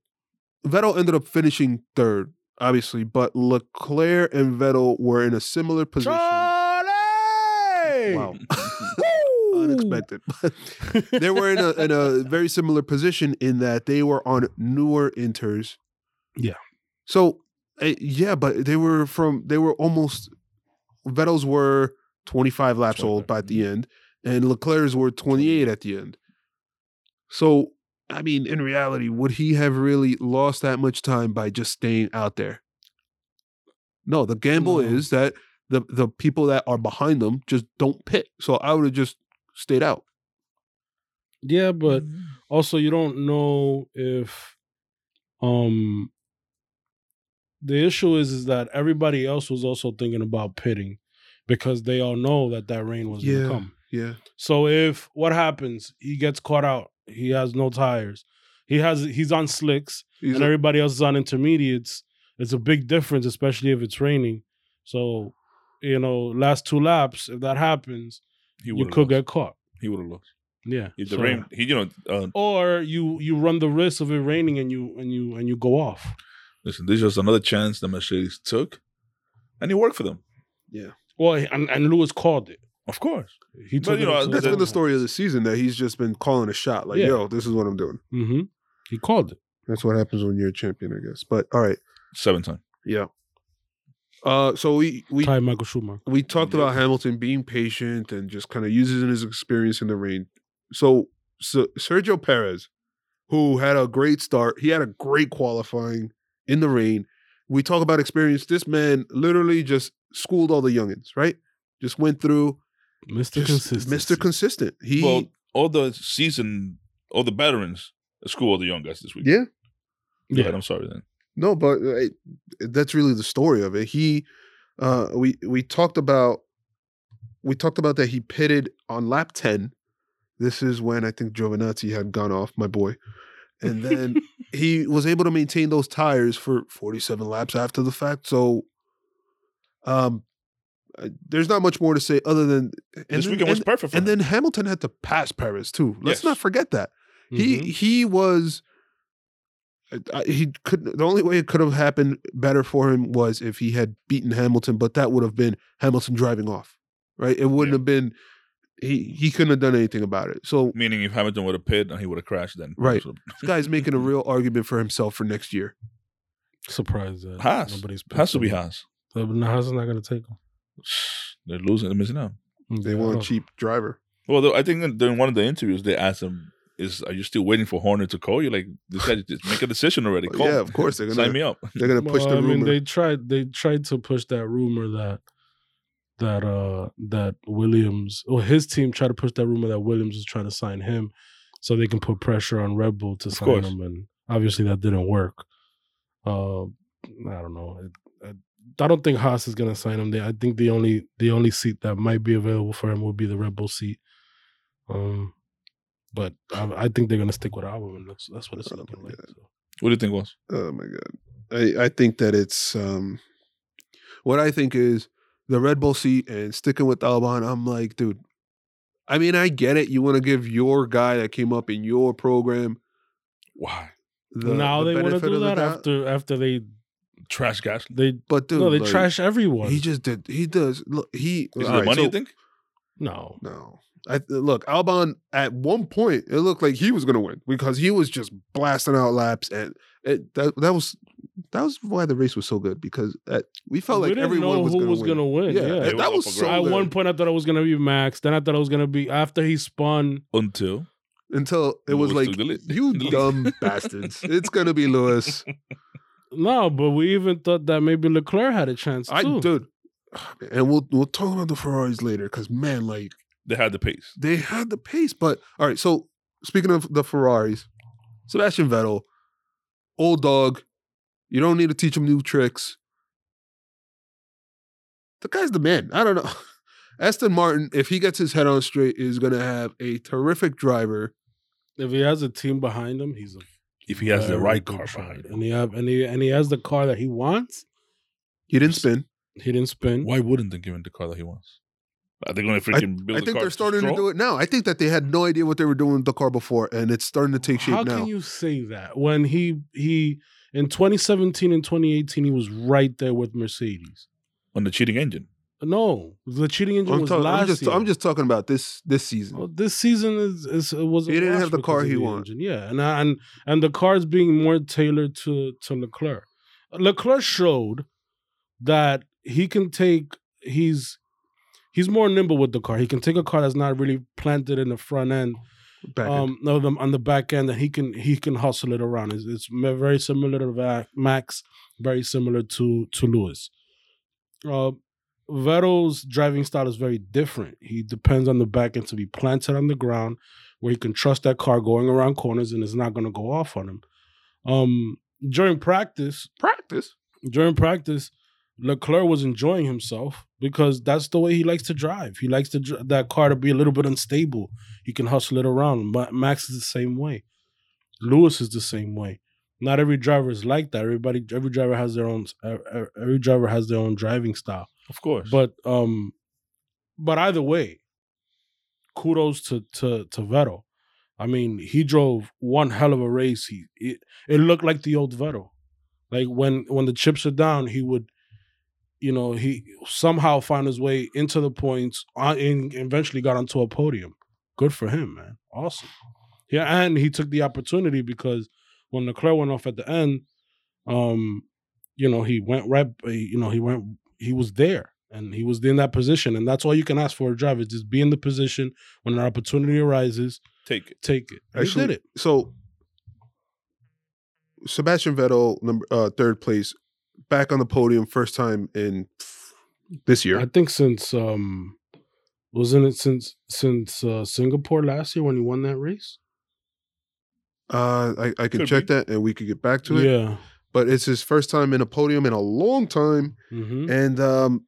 Vettel ended up finishing third, obviously, but Leclerc and Vettel were in a similar position. Charlie! Wow. Unexpected. But they were in a in a very similar position in that they were on newer inters. Yeah. So uh, yeah, but they were from they were almost Vettel's were 25 laps old by the end, and Leclerc's were 28 at the end. So I mean, in reality, would he have really lost that much time by just staying out there? No, the gamble is that the the people that are behind them just don't pit. So I would have just stayed out. Yeah, but Mm-hmm. also you don't know if um the issue is is that everybody else was also thinking about pitting because they all know that that rain was Yeah. going to come. Yeah. So if what happens, he gets caught out, he has no tires. He has he's on slicks He's and a- everybody else is on intermediates. It's a big difference especially if it's raining. So, you know, last two laps if that happens, He you could lost. get caught. He would have lost. Yeah. If the So- rain, he you know, uh, or you you run the risk of it raining and you and you and you go off. listen, this is just another chance that Mercedes took, and it worked for them. Yeah. Well, and, and Lewis called it. Of course. He But, you it know, into that's the- been the story of the season that he's just been calling a shot. Like, Yeah. yo, this is what I'm doing. Mm-hmm. He called it. That's what happens when you're a champion, I guess. But all right. Seven time. Yeah. Uh so we we Ty Michael Schumacher. we talked about Hamilton being patient and just kind of using his experience in the rain. So, so Sergio Perez, who had a great start, he had a great qualifying in the rain. We talk about experience. This man literally just schooled all the youngins, right? Just went through Mr. Consistent. Mr. Consistent. He Well, all the season, all the veterans, school all the young guys this week. yeah. Go Yeah. I'm sorry then. No, but uh, it, that's really the story of it. He, uh, we we talked about, we talked about that he pitted on lap ten. This is when I think Giovinazzi had gone off, my boy, and then he was able to maintain those tires for forty-seven laps after the fact. So, um, uh, there's not much more to say other than and this then- weekend was and- perfect and him. then Hamilton had to pass Perez too. Let's Yes. not forget that he Mhm. he was I- I- he could the only way it could have happened better for him was if he had beaten Hamilton, but that would have been Hamilton driving off, right? It wouldn't Yeah. have been he he couldn't have done anything about it. So Meaning, if Hamilton would have pit and he would have crashed, then Right. So- this guy's making a real argument for himself for next year. surprised that Haas. nobody's has to be picked. Haas. But no, Haas is not going to take him. they're losing. They're missing out. They Yeah, want a cheap driver. Well, I think that during one of the interviews they asked him, "Is are you still waiting for Horner to call you? Like this guy just make a decision already? Call yeah, of course they're gonna sign me up." they're gonna push Well, the I rumor. mean, they tried. They tried to push that rumor that that uh that Williams or his team tried to push that rumor that Williams was trying to sign him, so they can put pressure on Red Bull to Of sign course. him, and obviously that didn't work. Uh, I don't know. I, I, I don't think Haas is gonna sign him. There, I think the only the only seat that might be available for him would be the Red Bull seat. Um, but I, I think they're gonna stick with Albon, and that's that's what it's Oh looking like. So. What do you think was? Oh my god. I, I think that it's um what I think is the Red Bull seat and sticking with Albon, I'm like, dude, I mean, I get it. You want to give your guy that came up in your program Why the now the they want to do that doubt. after after they trash gas? they But dude, no they like, trash everyone. He just did. He does. Look, he. Is it right, money? so- you think? no. No. I look, Albon at one point it looked like he was going to win because he was just blasting out laps and it that that was that was why the race was so good because uh, we felt we like didn't everyone know was who going was to win. gonna win. Yeah, Yeah, that, It was that up was so grabs. At one point, I thought it was gonna be Max. Then I thought it was gonna be after he spun. Until until it was Lewis like took the lead. you dumb bastards. It's going to be Lewis. No, but we even thought that maybe Leclerc had a chance I too. dude, and we'll we'll talk about the Ferraris later because man, like they had the pace. they had the pace. But all right, so speaking of the Ferraris, Sebastian Vettel, old dog, you don't need to teach him new tricks. The guy's the man. I don't know. Aston Martin, if he gets his head on straight, is going to have a terrific driver. If he has a team behind him, he's a If he has the right car driver. behind him. and he have and he and he has the car that he wants. He didn't spin. He didn't spin. Why wouldn't they give him the car that he wants? Are they going to I, freaking build I the think car they're starting to Stroll? do it now. I think that they had no idea what they were doing with the car before, and it's starting to take shape How now. can you say that when he he in 2017 and 2018 he was right there with Mercedes? on the cheating engine. No, the cheating engine I'm, was talk- last I'm just year. I'm just talking about this this season. Well, this season is, is it was He didn't have the car he wanted. Yeah, and uh, and and the car's being more tailored to to Leclerc. Leclerc showed that he can take. He's he's more nimble with the car. He can take a car that's not really planted in the front end, Back um, no, the, on the back end, and he can he can hustle it around. It's, it's very similar to Max, very similar to to Lewis. Uh, Vettel's driving style is very different. He depends on the back end to be planted on the ground, where he can trust that car going around corners and it's not going to go off on him. Um, during practice, practice. during practice, Leclerc was enjoying himself because that's the way he likes to drive. He likes to dr- that car to be a little bit unstable. He can hustle it around. But Max is the same way. Lewis is the same way. Not every driver is like that. Everybody, every driver has their own. Every driver has their own driving style. Of course. But um, but either way, kudos to to to Vettel. I mean, he drove one hell of a race. He it, it looked like the old Vettel. Like when when the chips are down, he would, you know, he somehow found his way into the points uh, and eventually got onto a podium. Good for him, man. Awesome. Yeah, and he took the opportunity because when Leclerc went off at the end, um, you know, he went right. You know, he went. He was there, and he was in that position, and that's all you can ask for a driver: is just be in the position when an opportunity arises, Take it. take it. And Actually, he did it. So Sebastian Vettel, number uh, third place, back on the podium, first time in this year. I think since um, wasn't it since since uh, Singapore last year when he won that race? Uh, I, I can Could check be. that and we could get back to it. Yeah. But it's his first time in a podium in a long time. hmm And um,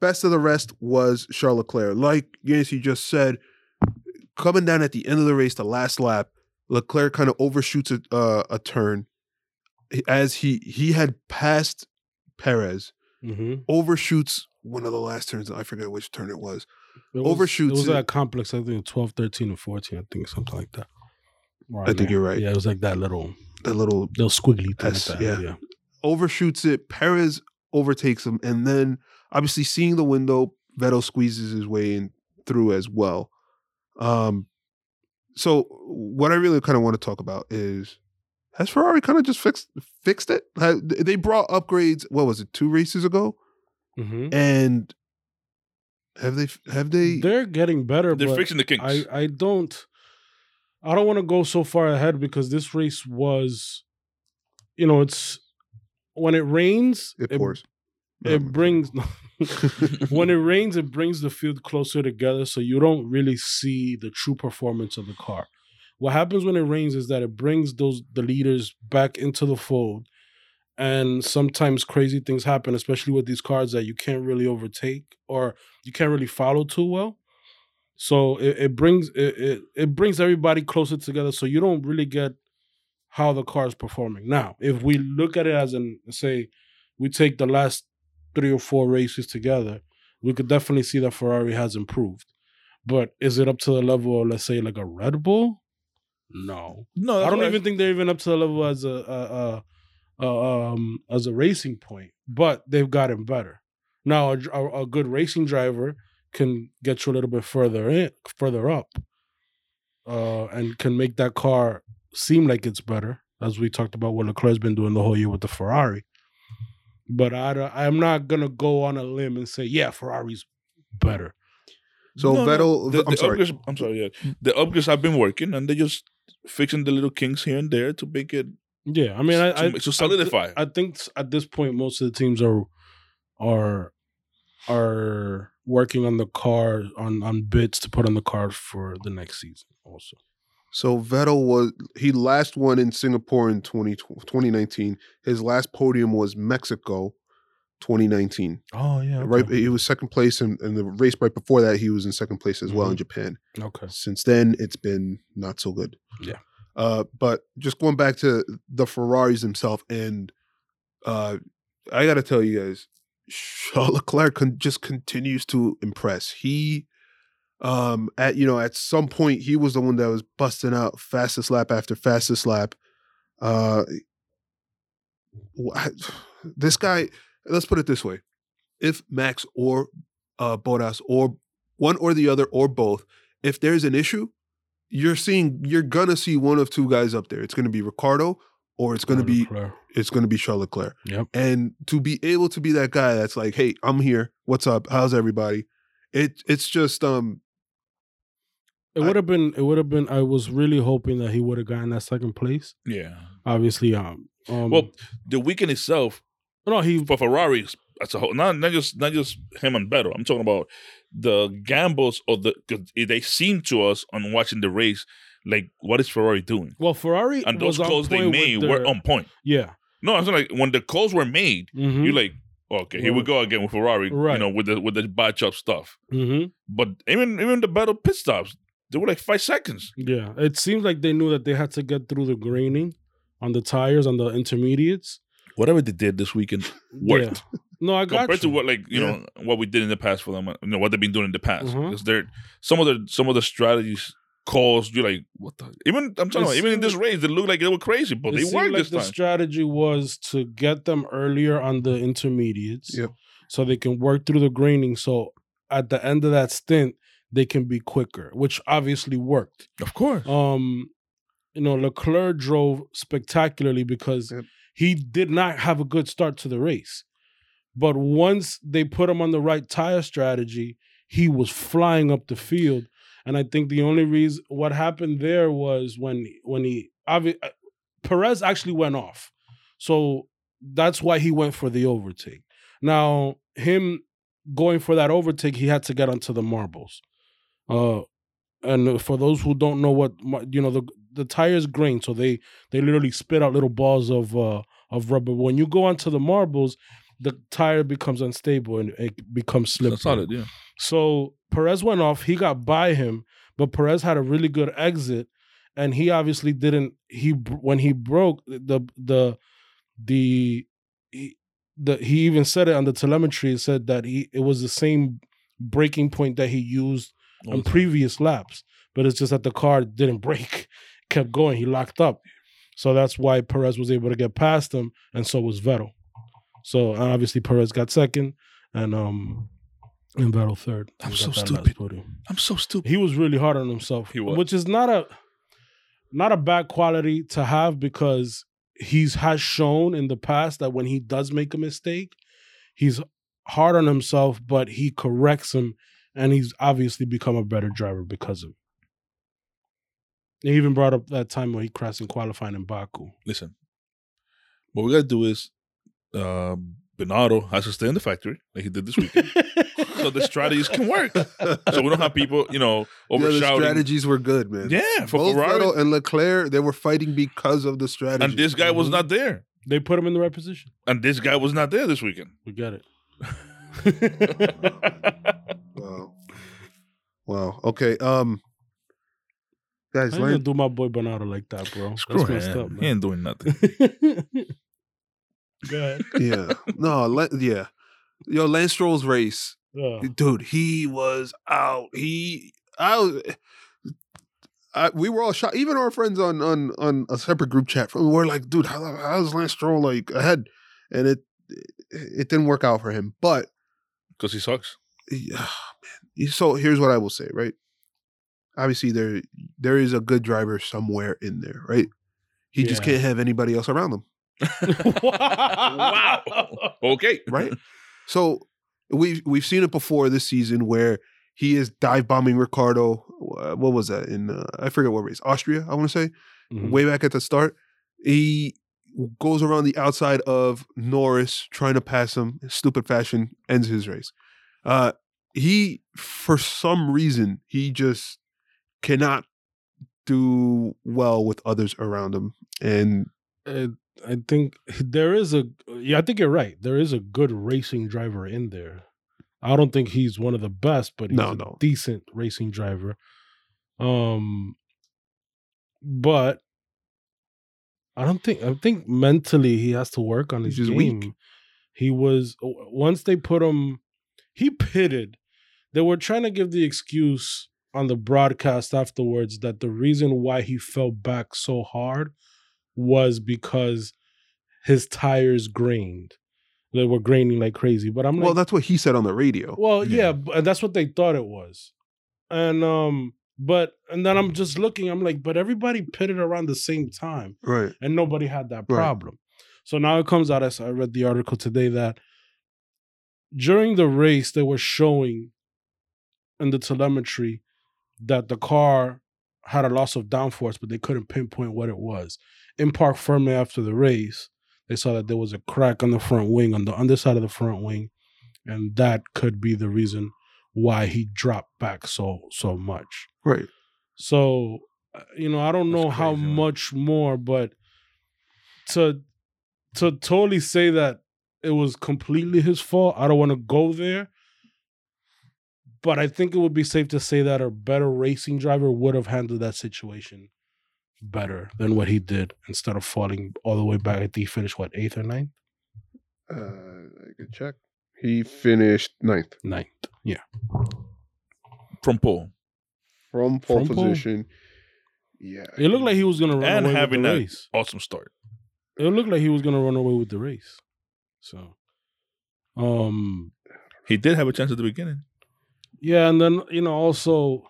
best of the rest was Charles Leclerc. Like Yancey just said, coming down at the end of the race, the last lap, Leclerc kind of overshoots a, uh, a turn as he he had passed Perez, hmm overshoots one of the last turns. I forget which turn it was. It was, Overshoots It was that complex. I think 12, 13, or 14. I think something like that. Around I think you're right. Yeah, it was like that little that little little squiggly thing. That's- like yeah. yeah. overshoots it. Perez overtakes him, and then obviously seeing the window, Vettel squeezes his way in through as well. Um, so what I really kind of want to talk about is has Ferrari kind of just fixed fixed it? They brought upgrades. What was it? Two races ago, hmm and have they have they They're getting better, They're but fixing the kinks. I I don't I don't want to go so far ahead because this race was, you know, it's when it rains, it it, pours. it brings when it rains, it brings the field closer together, so you don't really see the true performance of the car. What happens when it rains is that it brings those the leaders back into the fold, and sometimes crazy things happen, especially with these cars that you can't really overtake or you can't really follow too well. So it, it brings it, it it brings everybody closer together, so you don't really get how the car is performing. Now, if we look at it as in say we take the last three or four races together, we could definitely see that Ferrari has improved. But is it up to the level of let's say like a Red Bull? No, no, I don't why even think they're even up to the level as a, a, a, a um as a racing point. But they've gotten better. Now a, a, a good racing driver can get you a little bit further in, further up, uh, and can make that car seem like it's better, as we talked about what Leclerc's been doing the whole year with the Ferrari. But I, I'm not gonna go on a limb and say, yeah, Ferrari's better. So No, no, Vettel, the, I'm the sorry. Upgrades, I'm sorry. Yeah, the upgrades have been working, and they're just fixing the little kinks here and there to make it Yeah, I mean, I, to, I to I thi- solidify. I think at this point, most of the teams are are are working on the car on on bits to put on the car for the next season. Also, So Vettel was he last won in Singapore in 20, 2019. His last podium was Mexico 2019. oh yeah, Right, he was second place, and, the race right before that, he was in second place as well in Mhm. Japan. okay, Since then, it's been not so good. Yeah. Uh, but just going back to the Ferraris themselves, and uh, I got to tell you guys, Charles Leclerc con- just continues to impress. He, um, at you know, at some point, he was the one that was busting out fastest lap after fastest lap. Uh, wha- this guy, let's put it this way: if Max or uh, Bottas or one or the other or both, if there's an issue, you're seeing you're gonna see one of two guys up there. It's gonna be Ricciardo or it's gonna be Leclerc. it's gonna be Charles Leclerc. Yep. And to be able to be that guy that's like, hey, I'm here. What's up? How's everybody? It it's just um It would have been. It would have been. I was really hoping that he would have gotten that second place. yeah. Obviously, um, um Well, the weekend itself no, he for Ferrari as a whole, not not just not just him and Vettel. I'm talking about the gambles of the they seem to us on watching the race like what is Ferrari doing? well Ferrari And those was calls they made were on point. yeah. No, I'm saying like when the calls were made, Mm-hmm. you're like, okay, here we go again with Ferrari, right. you know, with the with the batch up stuff. mm-hmm. But even even the battle pit stops, they were like five seconds. Yeah, it seems like they knew that they had to get through the graining on the tires on the intermediates. Whatever they did this weekend worked. Yeah. No, I got compared you. to what like you know what we did in the past for them, you know what they've been doing in the past. Because they're some of the some of the strategies calls you're like what the even I'm talking about, even in this race they looked like they were crazy, but they seemed worked like this the time. strategy was to get them earlier on the intermediates, Yep. so they can work through the graining. So at the end of that stint, they can be quicker, which obviously worked. of course. Um, you know, Leclerc drove spectacularly because Yep. He did not have a good start to the race. But once they put him on the right tire strategy, he was flying up the field. And I think the only reason what happened there was when when he uh, Perez actually went off. So that's why he went for the overtake. Now, him going for that overtake, he had to get onto the marbles. Uh and for those who don't know what you know the the tires grain so they they literally spit out little balls of uh of rubber when you go onto the marbles the tire becomes unstable and it becomes slippery That's solid, yeah. so Perez went off. He got by him, but Perez had a really good exit, and he obviously didn't. He when he broke the the the he, the he even said it on the telemetry. It said that he it was the same braking point that he used on previous laps, but it's just that the car didn't brake, kept going. He locked up, so that's why Perez was able to get past him, and so was Vettel. So and obviously Perez got second, and um, and Vettel third. I'm so got that last stupid. I'm so stupid. He was really hard on himself, He was. which is not a not a bad quality to have because he's has shown in the past that when he does make a mistake, he's hard on himself, but he corrects him, and he's obviously become a better driver because of. it. He even brought up that time when he crashed in qualifying in Baku. Listen, what we gotta do is, uh, Bernardo has to stay in the factory like he did this weekend, so the strategies can work. So we don't have people, you know, Yeah, the strategies were good, man. Yeah, for Both Ferrari, Vettel and Leclerc, they were fighting because of the strategy. and this guy was Mhm. not there, They put him in the right position. and this guy was not there this weekend. We got it. Wow. Wow. Okay. Um, I guys, ain't gonna Lan- do my boy Bernardo like that, bro. Screw That's messed him. up, he ain't doing nothing. Go ahead. yeah, no, Lan- yeah, yo, Lance Stroll's race, Uh, dude, he was out. He, I was. I, we were all shocked. Even our friends on on on a separate group chat from were like, "Dude, how, how's Lance Stroll like ahead?" And it it didn't work out for him. But Because he sucks. yeah, man. So here's what I will say, right? Obviously, there there is a good driver somewhere in there, right? He just can't have anybody else around him, Wow. Okay. right? so we've we've seen it before this season where he is dive bombing Ricciardo. uh, What was that in? Uh, I forget what race. Austria, I want to say. Mhm. Way back at the start, he goes around the outside of Norris trying to pass him, stupid fashion, ends his race. Uh, he, for some reason, he just cannot do well with others around him, and Uh, I think there is a yeah, I think you're right. There is a good racing driver in there. I don't think he's one of the best, but he's No, a no. decent racing driver. Um but I don't think I think mentally he has to work on his He's game. weak. He was once they put him he pitted. They were trying to give the excuse on the broadcast afterwards that the reason why he fell back so hard was because his tires grained. They were graining like crazy. But I'm like, well, that's what he said on the radio. well, Yeah. yeah, and that's what they thought it was. And um, but and then I'm just looking, I'm like, but everybody pitted around the same time Right. and nobody had that Right. problem. So now it comes out as I read the article today that during the race they were showing in the telemetry that the car had a loss of downforce, but they couldn't pinpoint what it was. In parc fermé after the race, they saw that there was a crack on the front wing, on the underside of the front wing, and that could be the reason why he dropped back so so much. Right. So, uh, you know, I don't That's know how man. much more, but to to totally say that it was completely his fault, I don't want to go there. But I think it would be safe to say that a better racing driver would have handled that situation better than what he did instead of falling all the way back. I think he finished what eighth or ninth? Uh, I could check. He finished ninth Ninth. Yeah. From pole. from pole From pole? position. Yeah. It looked like he was gonna run And away having with the that- race. Awesome start. It looked like he was gonna run away with the race. So um He did have a chance at the beginning. Yeah, and then you know also,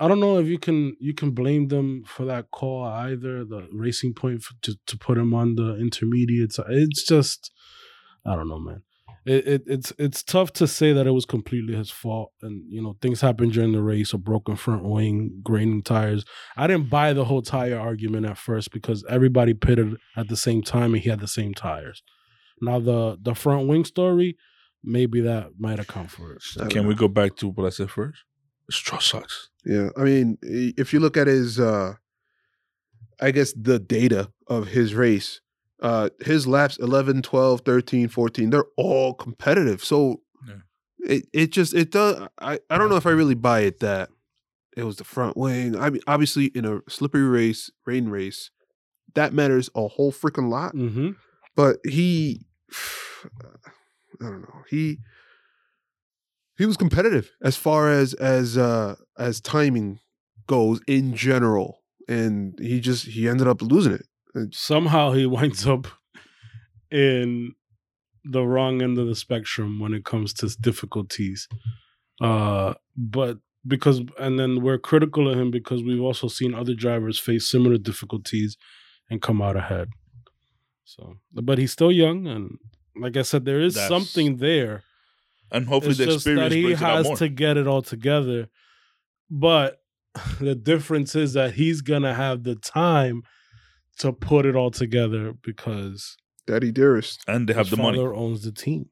I don't know if you can you can blame them for that call either. The racing point for, to to put him on the intermediates. It's just, I don't know, man. It, it it's it's tough to say that it was completely his fault, and you know things happened during the race. A broken front wing, graining tires. I didn't buy the whole tire argument at first because everybody pitted at the same time and he had the same tires. Now the the front wing story, maybe that might account for it. I don't Can we go back to what I said first? Stroll sucks. Yeah. I mean, if you look at his, uh I guess the data of his race, uh his laps 11, 12, 13, 14, they're all competitive. So Yeah. it it just it does I I don't know if I really buy it that it was the front wing. I mean, obviously in a slippery race, rain race, that matters a whole freaking lot. Mm-hmm. but he i don't know he he was competitive as far as as uh as timing goes in general and he just he ended up losing it somehow he winds up in the wrong end of the spectrum when it comes to difficulties. Uh, but because and then we're critical of him because we've also seen other drivers face similar difficulties and come out ahead. So, but he's still young, and like I said, there is That's- something there. and hopefully it's the just that experience he brings it out has to get it all together. But the difference is that he's gonna have the time to put it all together because Daddy dearest. and they have his the money. father owns the team.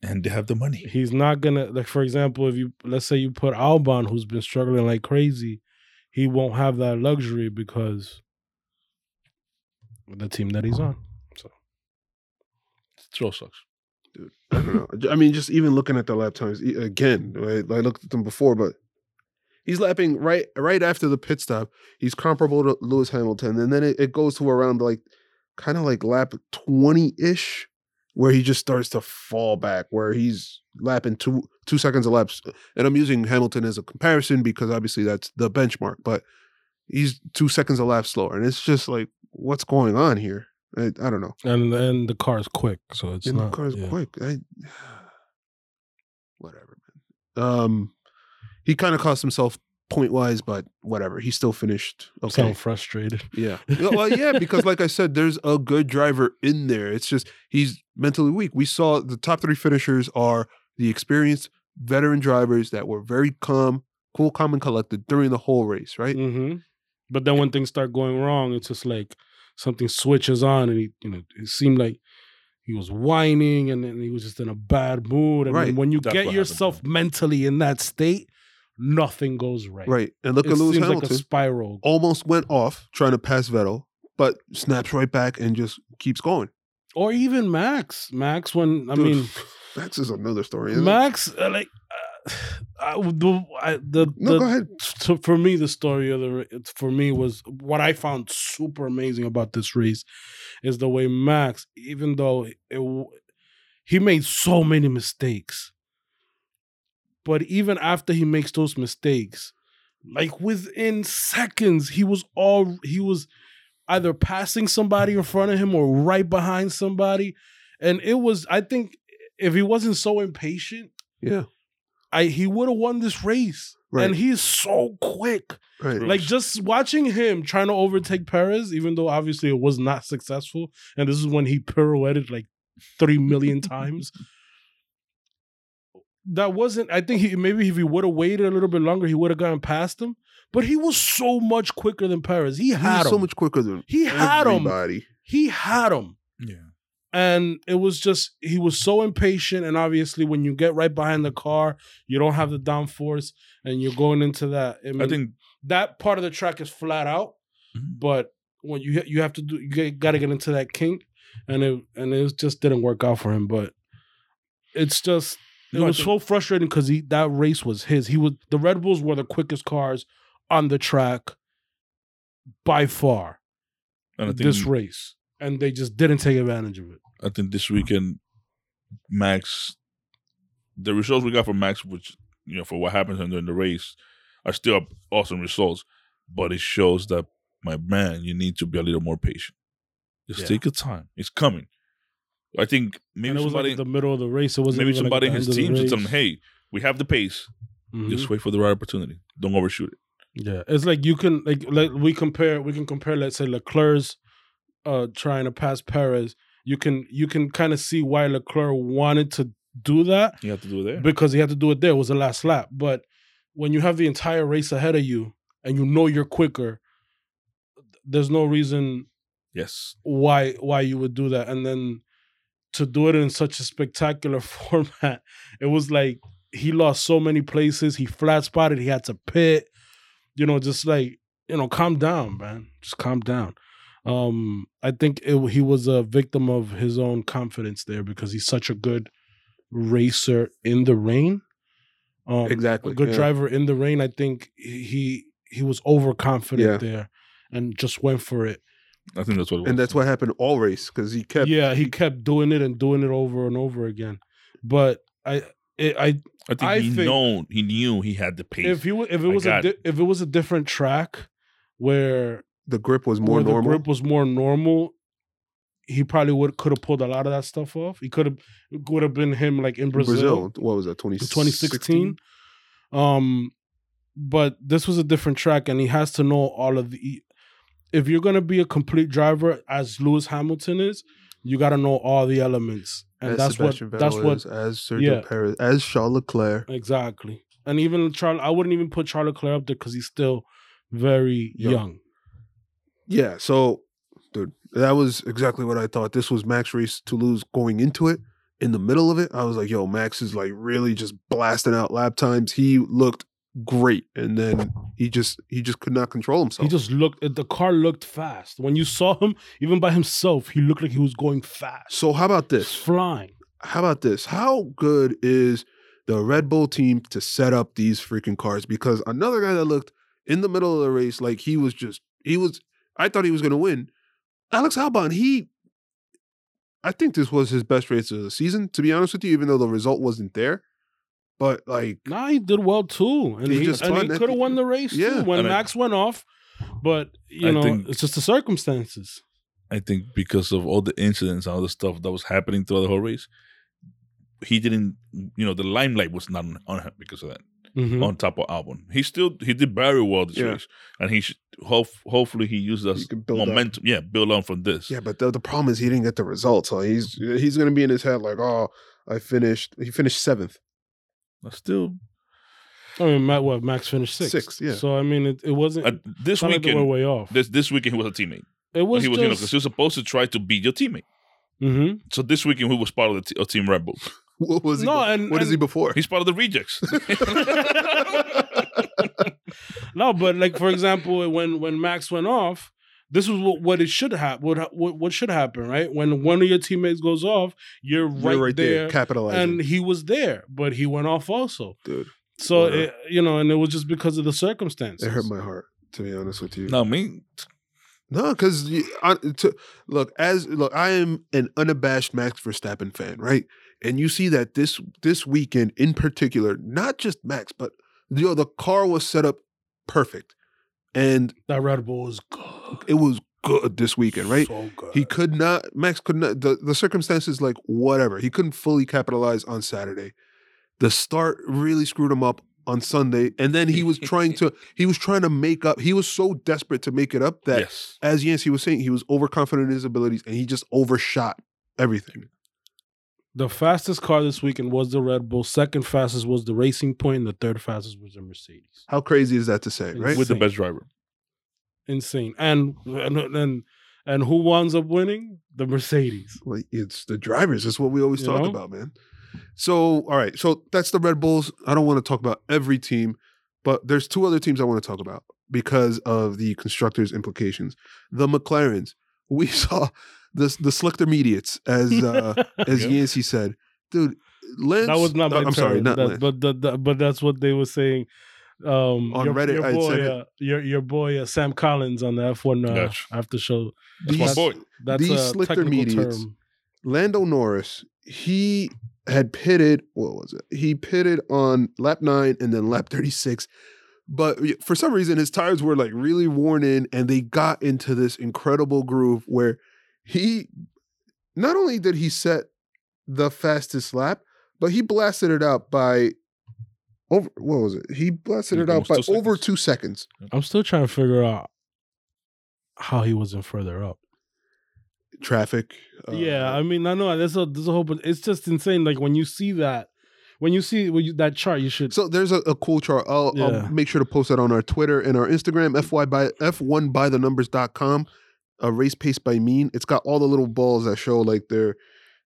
And they have the money. He's not gonna like for example, if you let's say you put Albon who's been struggling like crazy, he won't have that luxury because of the team that he's on. Still sucks. Dude, I don't know. I mean, just even looking at the lap times again, right? I looked at them before, but he's lapping right right after the pit stop. He's comparable to Lewis Hamilton, and then it, it goes to around like kind of like lap twenty ish, where he just starts to fall back, where he's lapping two two seconds a lap. And I'm using Hamilton as a comparison because obviously that's the benchmark, but he's two seconds a lap slower, and it's just like, what's going on here? I, I don't know. And and the car is quick, so it's And not the car's yeah. quick. I, whatever, man. Um, he kind of cost himself point wise, but whatever. He still finished. Okay. Sound frustrated. Yeah. Well, yeah, because like I said, there's a good driver in there. It's just he's mentally weak. We saw the top three finishers are the experienced veteran drivers that were very calm, cool, calm, and collected during the whole race, right? hmm But then when things start going wrong, it's just like something switches on, and he, you know, it seemed like he was whining, and then he was just in a bad mood. And Right. when you That's get what happened yourself mentally in that state, nothing goes right. Right. And look It at Lewis seems Hamilton. like a spiral. almost went off trying to pass Vettel, but snaps right back and just keeps going. Or even Max. Max, when I Dude, mean, Max is another story. isn't it? Max, uh, like. I, the, I, the, No, the go ahead. so for me, the story of the for me was what I found super amazing about this race is the way Max, even though it, he made so many mistakes, but even after he makes those mistakes, like within seconds, he was all he was either passing somebody in front of him or right behind somebody, and it was I think if he wasn't so impatient, Yeah. I he would have won this race. Right. And he's so quick. right. Like just watching him trying to overtake Perez, even though obviously it was not successful. And this is when he pirouetted like three million times. That wasn't, I think he maybe if he would have waited a little bit longer, he would have gotten past him. But he was so much quicker than Perez. He He had was him. so much quicker than he had him. He had him. Yeah. And it was just he was so impatient, and obviously when you get right behind the car, you don't have the downforce, and you're going into that. I, mean, I think that part of the track is flat out, Mhm. but when you you have to do you got to get into that kink, and it and it just didn't work out for him. But it's just it No, was think- so frustrating because he that race was his. He was the Red Bulls were the quickest cars on the track by far and I think this race, and they just didn't take advantage of it. I think this weekend, Max, the results we got from Max, which you know for what happens during the race, are still awesome results. But it shows that my man, you need to be a little more patient. Just Yeah. take your time. It's coming. I think maybe and it was somebody, like the middle of the race. It wasn't maybe even, like, somebody in his team should tell him, "Hey, we have the pace. Mhm. Just wait for the right opportunity. Don't overshoot it." Yeah, it's like you can like like we compare we can compare let's say Leclerc's uh trying to pass Perez. You can you can kind of see why Leclerc wanted to do that You have to do it there. because he had to do it there. It was the last lap. But when you have the entire race ahead of you and you know you're quicker, there's no reason yes, why why you would do that. And then to do it in such a spectacular format, it was like he lost so many places. He flat spotted. He had to pit. You know, just like you know, calm down, man. Just calm down. Um, I think it, he was a victim of his own confidence there because he's such a good racer in the rain. Um, Exactly, a good yeah. driver in the rain. I think he he was overconfident Yeah. there and just went for it. I think that's what. It was. And that's what happened all race because he kept. yeah, he kept doing it and doing it over and over again. But I, it, I I think I he think- known he knew he had the pace. if he if it was a got di- if it was a different track where The grip was more where the normal. grip was more normal, he probably would could have pulled a lot of that stuff off. He could have would have been him like in Brazil, Brazil. What was that? 2016? 2016. Um, but this was a different track, and he has to know all of the. If you're gonna be a complete driver, as Lewis Hamilton is, you got to know all the elements, and as that's Sebastian what that's Vettel what is, as Sergio yeah. Perez, as Charles Leclerc. exactly. And even Charles, I wouldn't even put Charles Leclerc up there because he's still very Young. young. Yeah, so dude, that was exactly what I thought. This was Max race to lose going into it. In the middle of it, I was like, yo, Max is like really just blasting out lap times. He looked great. And then he just he just could not control himself. He just looked. The car looked fast. When you saw him, even by himself, he looked like he was going fast. so how about this? flying. How about this? How good is the Red Bull team to set up these freaking cars? Because another guy that looked in the middle of the race like he was just he was I thought he was gonna win. Alex Albon, he I think this was his best race of the season, to be honest with you, even though the result wasn't there. But like Nah, he did well too, and He he, just and he could have won the race Yeah. too when And I- Max went off. But you I know, think- it's just the circumstances. I think because of all the incidents and all the stuff that was happening throughout the whole race, he didn't. You know, the limelight was not on- on him because of that. Mhm. On top of Albon, he still he did very well this Yeah. race, and he should hope, hopefully he used He as can build up. momentum. Yeah, build on from this. yeah, but the, the problem is he didn't get the results. So he's he's gonna be in his head like, oh, I finished he finished seventh. But still, I mean, Matt, what Max finished sixth. Sixth, yeah. So I mean, it, it wasn't. uh, this it's not like they were way off. this this weekend he was a teammate. it was he was, you know, because he was supposed to try to beat your teammate. Mhm. So this weekend he was part of the t- Team Red Bull. What was he? No, be- and- what is he before? He's part of the rejects. no, but like for example, when when Max went off, this is what, what it should have. What, what what should happen, right? When one of your teammates goes off, you're right, You're right there, there, capitalizing, and he was there, but he went off also. dude. So Yeah. it, you know, and it was just because of the circumstances. It hurt my heart, to be honest with you. no, me. No, because look as look, I am an unabashed Max Verstappen fan, right? And you see that this this weekend in particular, not just Max, but you know, the car was set up perfect, and that Red Bull was good. it was good this weekend, right? So good. He could not, Max could not, the, the circumstances, like whatever, he couldn't fully capitalize on Saturday. The start really screwed him up on Sunday. And then he was trying to, he was trying to make up, he was so desperate to make it up that, yes. as Yancey was saying, he was overconfident in his abilities and he just overshot everything. The fastest car this weekend was the Red Bull. Second fastest was the Racing Point, and the third fastest was the Mercedes. How crazy is that to say, right? With the best driver. Insane. And and and, and who winds up winning? The Mercedes. Well, it's the drivers. That's what we always You talk know? about, man. So, all right. So that's the Red Bulls. I don't want to talk about every team, but there's two other teams I want to talk about because of the constructors' implications. The McLarens. We saw the the slick intermediates, as uh, as Yeah. Yancey said, dude. Lance, that was not my uh, I'm sorry, not that- but the, the, but that's what they were saying. Um, On your, Reddit, your I'd boy, said uh, your your boy uh, Sam Collins on the F1 uh, Gotcha. after show. That's my These- boy. That's These a slick technical intermediates. term. Lando Norris, he had pitted, what was it? He pitted on lap nine and then lap 36. But for some reason, his tires were like really worn in and they got into this incredible groove where he, not only did he set the fastest lap, but he blasted it out by over, what was it? He blasted it out by two over two seconds. I'm still trying to figure out how he wasn't further up. Traffic. uh, yeah, I mean, I know there's a there's a whole, but it's just insane. Like when you see that, when you see when you, that chart, you should. So there's a, a cool chart. I'll, Yeah. I'll make sure to post that on our Twitter and our Instagram, fy by f1 by the numbers.com. A race pace by mean. It's got all the little balls that show like their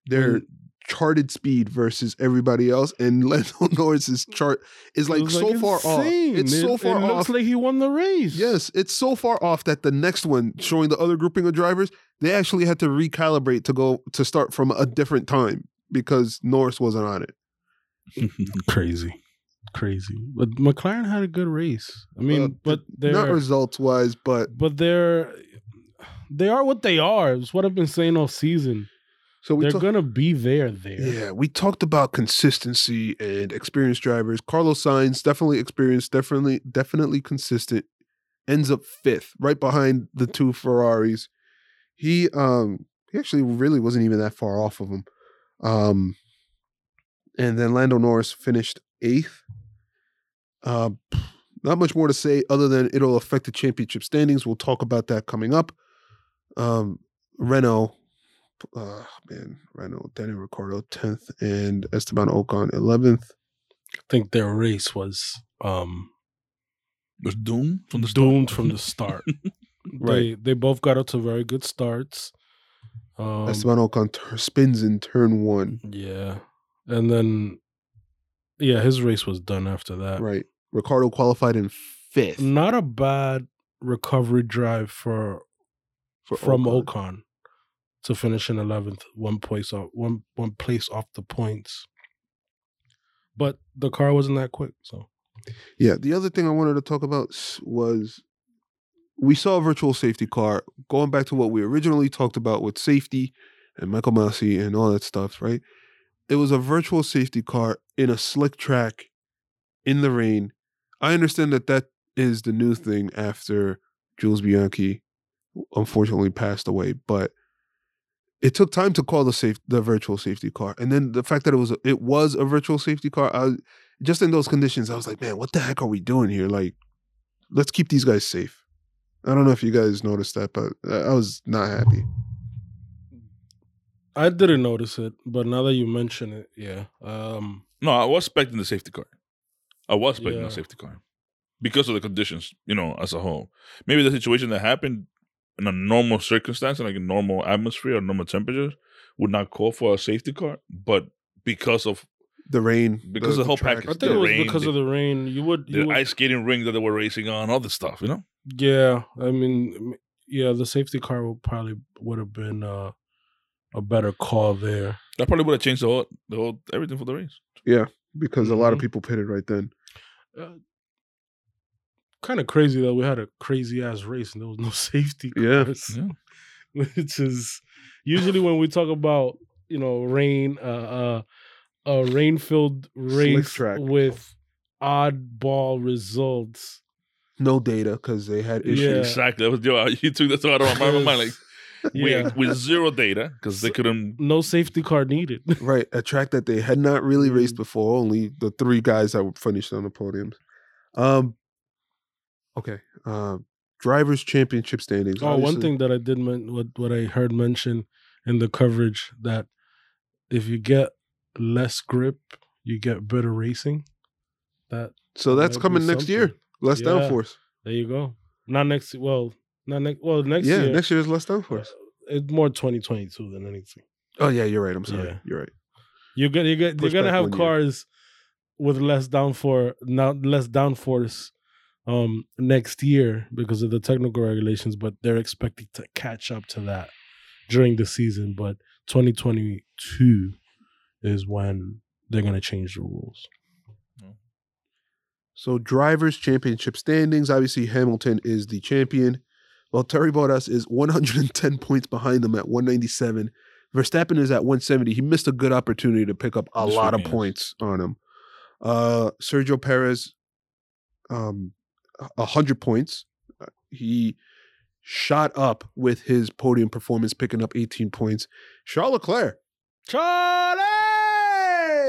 their Mm. charted speed versus everybody else. And Lando Norris's chart is like so far off. It's It- so far it off. looks like he won the race. Yes, it's so far off that the next one showing the other grouping of drivers, they actually had to recalibrate to go to start from a different time because Norris wasn't on it. crazy, crazy. But McLaren had a good race. I mean, Uh, but they're Not results wise, but but they're they are what they are. It's what I've been saying all season. so we They're talk- gonna be there. There. Yeah, we talked about consistency and experienced drivers. Carlos Sainz definitely experienced, definitely definitely consistent. Ends up fifth, right behind the two Ferraris. He um he actually really wasn't even that far off of him. Um and then Lando Norris finished eighth. Uh, not much more to say other than it'll affect the championship standings. We'll talk about that coming up. Um, Renault uh, man, Renault, Daniel Ricciardo tenth, and Esteban Ocon eleventh. I think their race was um Was doomed from the start. doomed from the start. They they both got out to very good starts. Um, Esteban Ocon tur spins in turn one. yeah, and then yeah, his race was done after that. Right, Ricciardo qualified in fifth Not a bad recovery drive for for from Ocon. Ocon. to finish in eleventh, one place off one one place off the points. But the car wasn't that quick, so Yeah, the other thing I wanted to talk about was we saw a virtual safety car going back to what we originally talked about with safety and Michael Masi and all that stuff, right? It was a virtual safety car in a slick track in the rain. I understand that that is the new thing after Jules Bianchi unfortunately passed away, but it took time to call the safe the virtual safety car, and then the fact that it was a, it was a virtual safety car. I, just in those conditions, I was like, man, what the heck are we doing here? Like, let's keep these guys safe. I don't know if you guys noticed that, but I I was not happy. I didn't notice it. But now that you mention it, yeah, um, No, I was expecting the safety car. I was expecting Yeah. a safety car because of the conditions, you know, as a whole. Maybe the situation that happened in a normal circumstance, like a normal atmosphere or normal temperatures, would not call for a safety car. But because of The rain, Because of the whole track package- I is think it was rain, because the- of the rain. You would, the would ice skating ring that they were racing on, all the stuff, you know? yeah. I mean, yeah, the safety car would probably would have been uh, a better call there. That probably would have changed the whole, the whole everything for the race. Yeah, because a lot of Mhm. people pitted right then. Uh, kind of crazy that we had a crazy ass race and there was no safety Yeah. cars. Yeah. which is usually when we talk about you know rain uh uh a rain filled race track. with oddball results No data because they had issues. Yeah. Exactly. That was yo, you took that out of my mind. Like yeah with, with zero data because they couldn't. no safety car needed Right, a track that they had not really Mm. raced before. Only the three guys that were finished on the podiums. Um, okay. Uh, drivers' championship standings. oh one Obviously- thing that i did men- what what i heard mentioned in the coverage that if you get less grip you get better racing that So that's coming next year. Less Yeah. downforce. there you go not next well not next well next yeah, year next year is less downforce. it's more 2022 than anything. Oh yeah, you're right. I'm sorry. Yeah. You're right. You get you get Push you're gonna have one year. cars with less downforce now less downforce um next year because of the technical regulations, but they're expecting to catch up to that during the season. But 2022 is when they're gonna change the rules. So drivers' championship standings. Obviously, Hamilton is the champion. Well, Terry Bottas is 110 points behind them at 197. Verstappen is at 170. He missed a good opportunity to pick up a lot of points on him. Uh, Sergio Perez, um, 100 points. Uh, He shot up with his podium performance, picking up 18 points. Charles Leclerc, Charlie,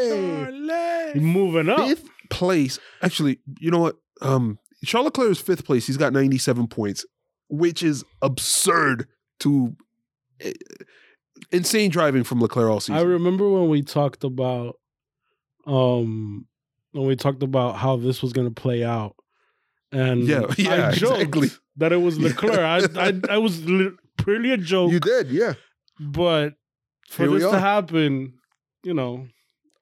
Charlie, moving up. fifth place. Actually, you know what? Um, Charles Leclerc is fifth place. He's got 97 points, which is absurd to eh, insane driving from Leclerc all season. I remember when we talked about um when we talked about how this was going to play out. And Yeah, yeah, I joked exactly. that it was Yeah. Leclerc. I, I I was li- purely a joke, you did, yeah. but for Here this to happen, you know,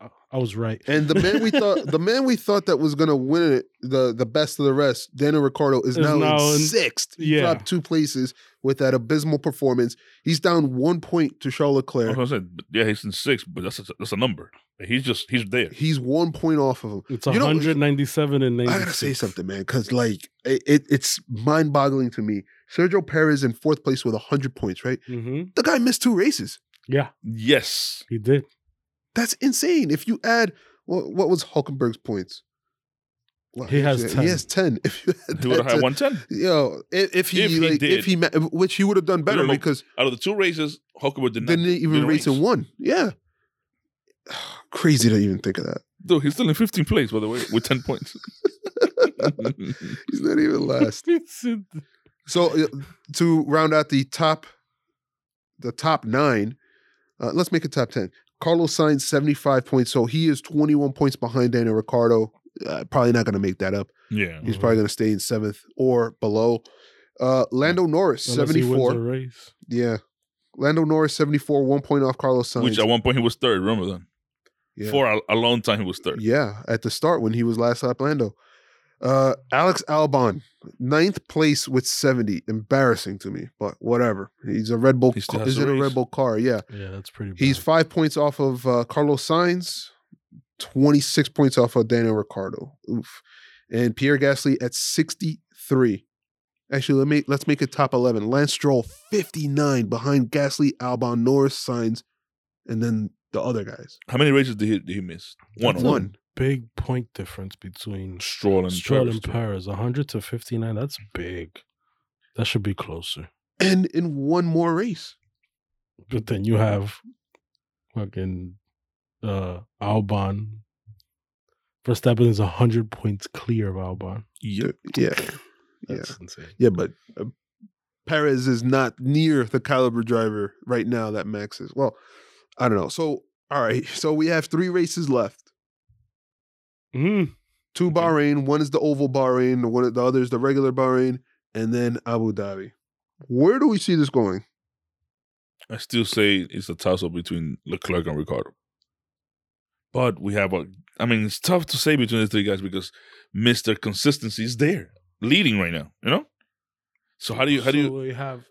I- I was right. And the man we thought the man we thought that was gonna win it, the the best of the rest, Daniel Ricciardo is, Is now, now in in- sixth. He yeah. dropped two places with that abysmal performance. He's down one point to Charles I Leclerc. was gonna say, yeah, he's in six, but that's a, that's a number. He's just he's there. He's one point off of him. It's You know, 197 and 96. I gotta say something, man, because like it, it, it's mind-boggling to me. Sergio Perez in fourth place with hundred points, right? hmm The guy missed two races. Yeah, Yes, he did. That's insane. If you add what, what was Hulkenberg's points? Well, He has He 10. has ten. If you add he would have that had one ten. Yo, if, if he If he like, did. if he ma- which he would have done better Remember, because Out of the two races, Hulkenberg did not didn't even didn't race in one. Yeah, crazy to even think of that. Dude, he's still in 15th place, by the way, with 10 points. He's not even last. So uh, to round out the top, the top nine, Uh, let's make it top 10. Carlos Sainz, 75 points. So he is 21 points behind Daniel Ricciardo. Uh, probably not going to make that up. Yeah. He's probably going to stay in seventh or below. Uh, Lando Norris, Unless he wins 74. a race. Yeah. Lando Norris, 74, one point off Carlos Sainz. Which at one point he was third. Remember that? yeah. For a, a long time he was third. Yeah, at the start when he was last lap Lando. Uh, Alex Albon, ninth place with 70. Embarrassing to me, but whatever. He's a Red Bull. He still ca- has He's to in a. Red Bull car. Yeah. Yeah, that's pretty bad. He's five points off of uh, Carlos Sainz, 26 points off of Daniel Ricciardo. Oof. And Pierre Gasly at 63. Actually, let me let's make it top 11. Lance Stroll 59 behind Gasly, Albon, Norris, Sainz, and then the other guys. How many races did he, did he miss? One. That's of a them. One. Big point difference between Stroll and Stroll Perez, and too. Perez. 100 to 59. That's big. That should be closer. And in one more race. But then you have fucking uh Albon. Verstappen is 100 points clear of Albon. Yeah. Yeah. That's insane. Yeah, but uh, Perez is not near the caliber driver right now that Max is. Well, I don't know. So, all right. So we have three races left. Mm. Two Bahrain. One is the oval Bahrain. The one, the other is the regular Bahrain, and then Abu Dhabi. Where do we see this going? I still say it's a toss up between Leclerc and Ricciardo. But we have a. I mean, it's tough to say between the three guys because Mister Consistency is there, leading right now. You know. So how do you how do So you we have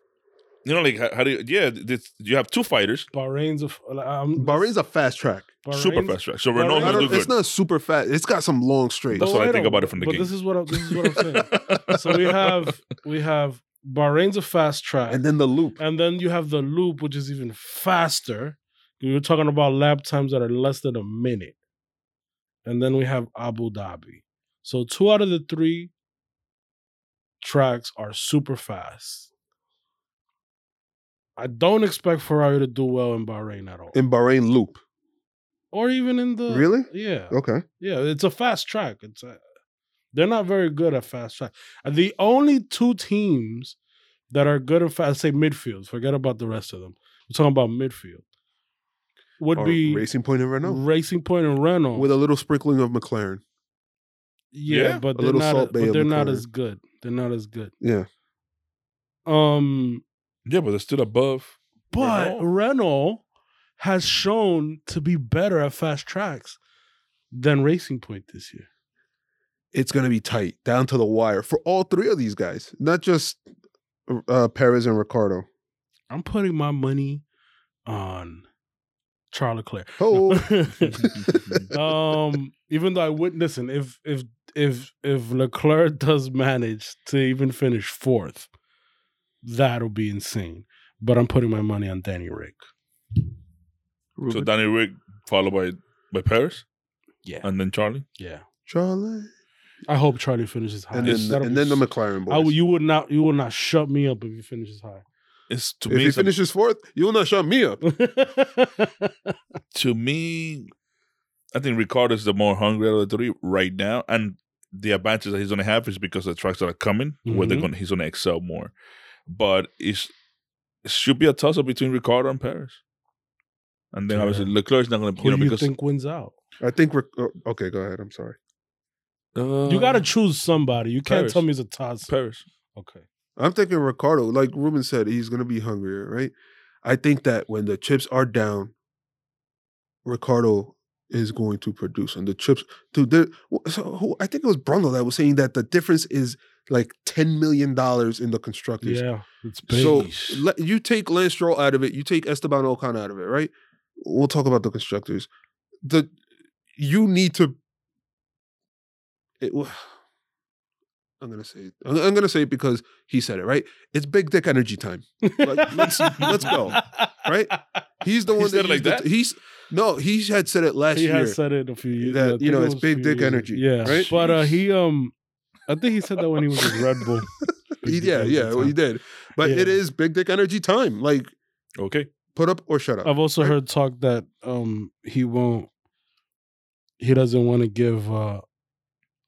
you know like how, how do you yeah this, you have two fighters Bahrain's of um, Bahrain's a fast track. super fast track. So Bahrain- Renault I has to don't- do it's not super fast. It's got some long straights. That's what I But think about it from the game. but game. This is what I, this is what I'm saying. so we have we have Bahrain's a fast track, and then the loop. and then you have the loop, which is even faster. We were talking about lap times that are less than a minute, and then we have Abu Dhabi. So two out of the three tracks are super fast. I don't expect Ferrari to do well in Bahrain at all, In Bahrain loop. or even in the Really? yeah Okay. yeah, it's a fast track. It's a, they're not very good at fast track. The only two teams that are good at fast, say midfield. Forget about the rest of them. We're talking about midfield. Would Or be Racing Point and Renault. Racing Point and Renault. With a little sprinkling of McLaren. yeah, Yeah, but a they're not. Salt Bay but they're not as good. They're not as good. Yeah. Um, yeah, but they're still above. but Renault? Renault has shown to be better at fast tracks than Racing Point this year. it's going to be tight down to the wire for all three of these guys, not just uh, Perez and Ricciardo. I'm putting my money on Charles Leclerc. Oh, um, even though I would listen, if if if if Leclerc does manage to even finish fourth, that'll be insane. But I'm putting my money on Danny Rick. So Danny Rick followed by by Perez Yeah, and then Charlie. yeah. Charlie, I hope Charlie finishes high. and then That'll and be then the s- McLaren I boys. you would not you will not shut me up if he finishes high. It's to if me. he it's a- finishes fourth, you'll not shut me up. to me, I think Ricciardo is the more hungry out of the three right now, and the advantage that he's going to have is because the tracks that are coming, where they're Mhm. going, he's going to excel more. But it's, it should be a toss up between Ricciardo and Perez, and then Yeah. obviously Leclerc's not going to, Who you know, do you because think wins out? I think. Ric- oh, okay, go ahead. I'm sorry. uh, You got to choose somebody. You can't Perez. tell me it's a toss. Perez. Okay. I'm thinking Ricciardo. Like Ruben said, he's going to be hungrier, right? I think that when the chips are down, Ricciardo is going to produce, and the chips. Dude, there, so who, I think it was Brundle that was saying that the difference is like ten million dollars in the constructors. Yeah, it's big. So let, you take Lance Stroll out of it, you take Esteban Ocon out of it, right? We'll talk about the constructors. The you need to. It, I'm gonna say it. I'm, gonna say it because he said it, right? It's big dick energy time. Like, let's- let's go, right? He's the He one it used like that? He's no, he had said it last year. he year. has said it a few years. that, you know, it's big dick years energy, Yeah, right? but uh, he um, I think he said that when he was with Red Bull. He- Big yeah, yeah, well, he did. But Yeah. it is big dick energy time. Like Okay. put up or shut up. I've also Right. heard talk that um he won't. He doesn't want to give uh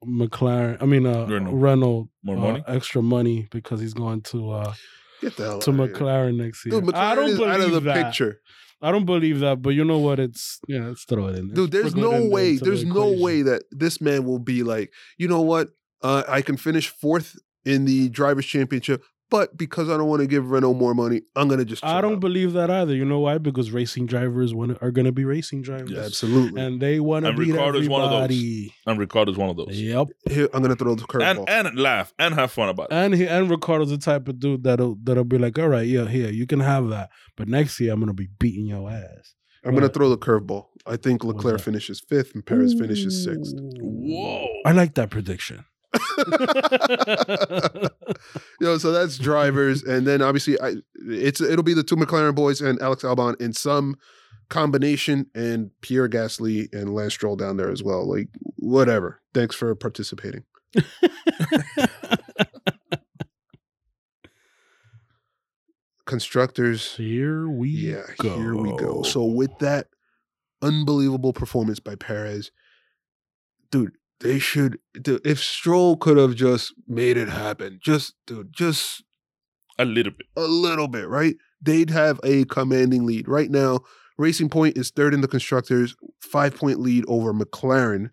McLaren. I mean uh Renault. Renault, More uh, money? extra money because he's going to uh Get the hell to outta here. McLaren next year. Dude, McLaren I don't is believe out of the that. picture. I don't believe that, but you know what? It's yeah, let's throw it in. Dude, there's no way. into the There's no way that this man will be like, you know what? Uh, I can finish fourth in the drivers' championship, but because I don't want to give Renault more money, I'm gonna just. I don't out. believe that either. You know why? Because racing drivers want are going to be racing drivers, Absolutely. and they want to And beat Ricciardo's one of those. everybody. And Ricciardo's one of those. Yep, Here, I'm gonna throw the curveball. And and laugh and have fun about it. and he and Ricciardo's the type of dude that'll that'll be like, all right, yeah, here you can have that, but next year I'm going to be beating your ass. I'm gonna throw the curveball. I think What's Leclerc finishes fifth and Perez finishes sixth. Whoa. I like that prediction. Yo, so that's drivers, and then obviously, I it's it'll be the two McLaren boys and Alex Albon in some combination, and Pierre Gasly and Lance Stroll down there as well. Like whatever. Thanks for participating. Constructors, Here we go. yeah, go. here we go. So with that unbelievable performance by Perez, dude, they should. If Stroll could have just made it happen, just dude, just A little bit. a little bit, right? They'd have a commanding lead. Right now, Racing Point is third in the constructors, five point lead over McLaren,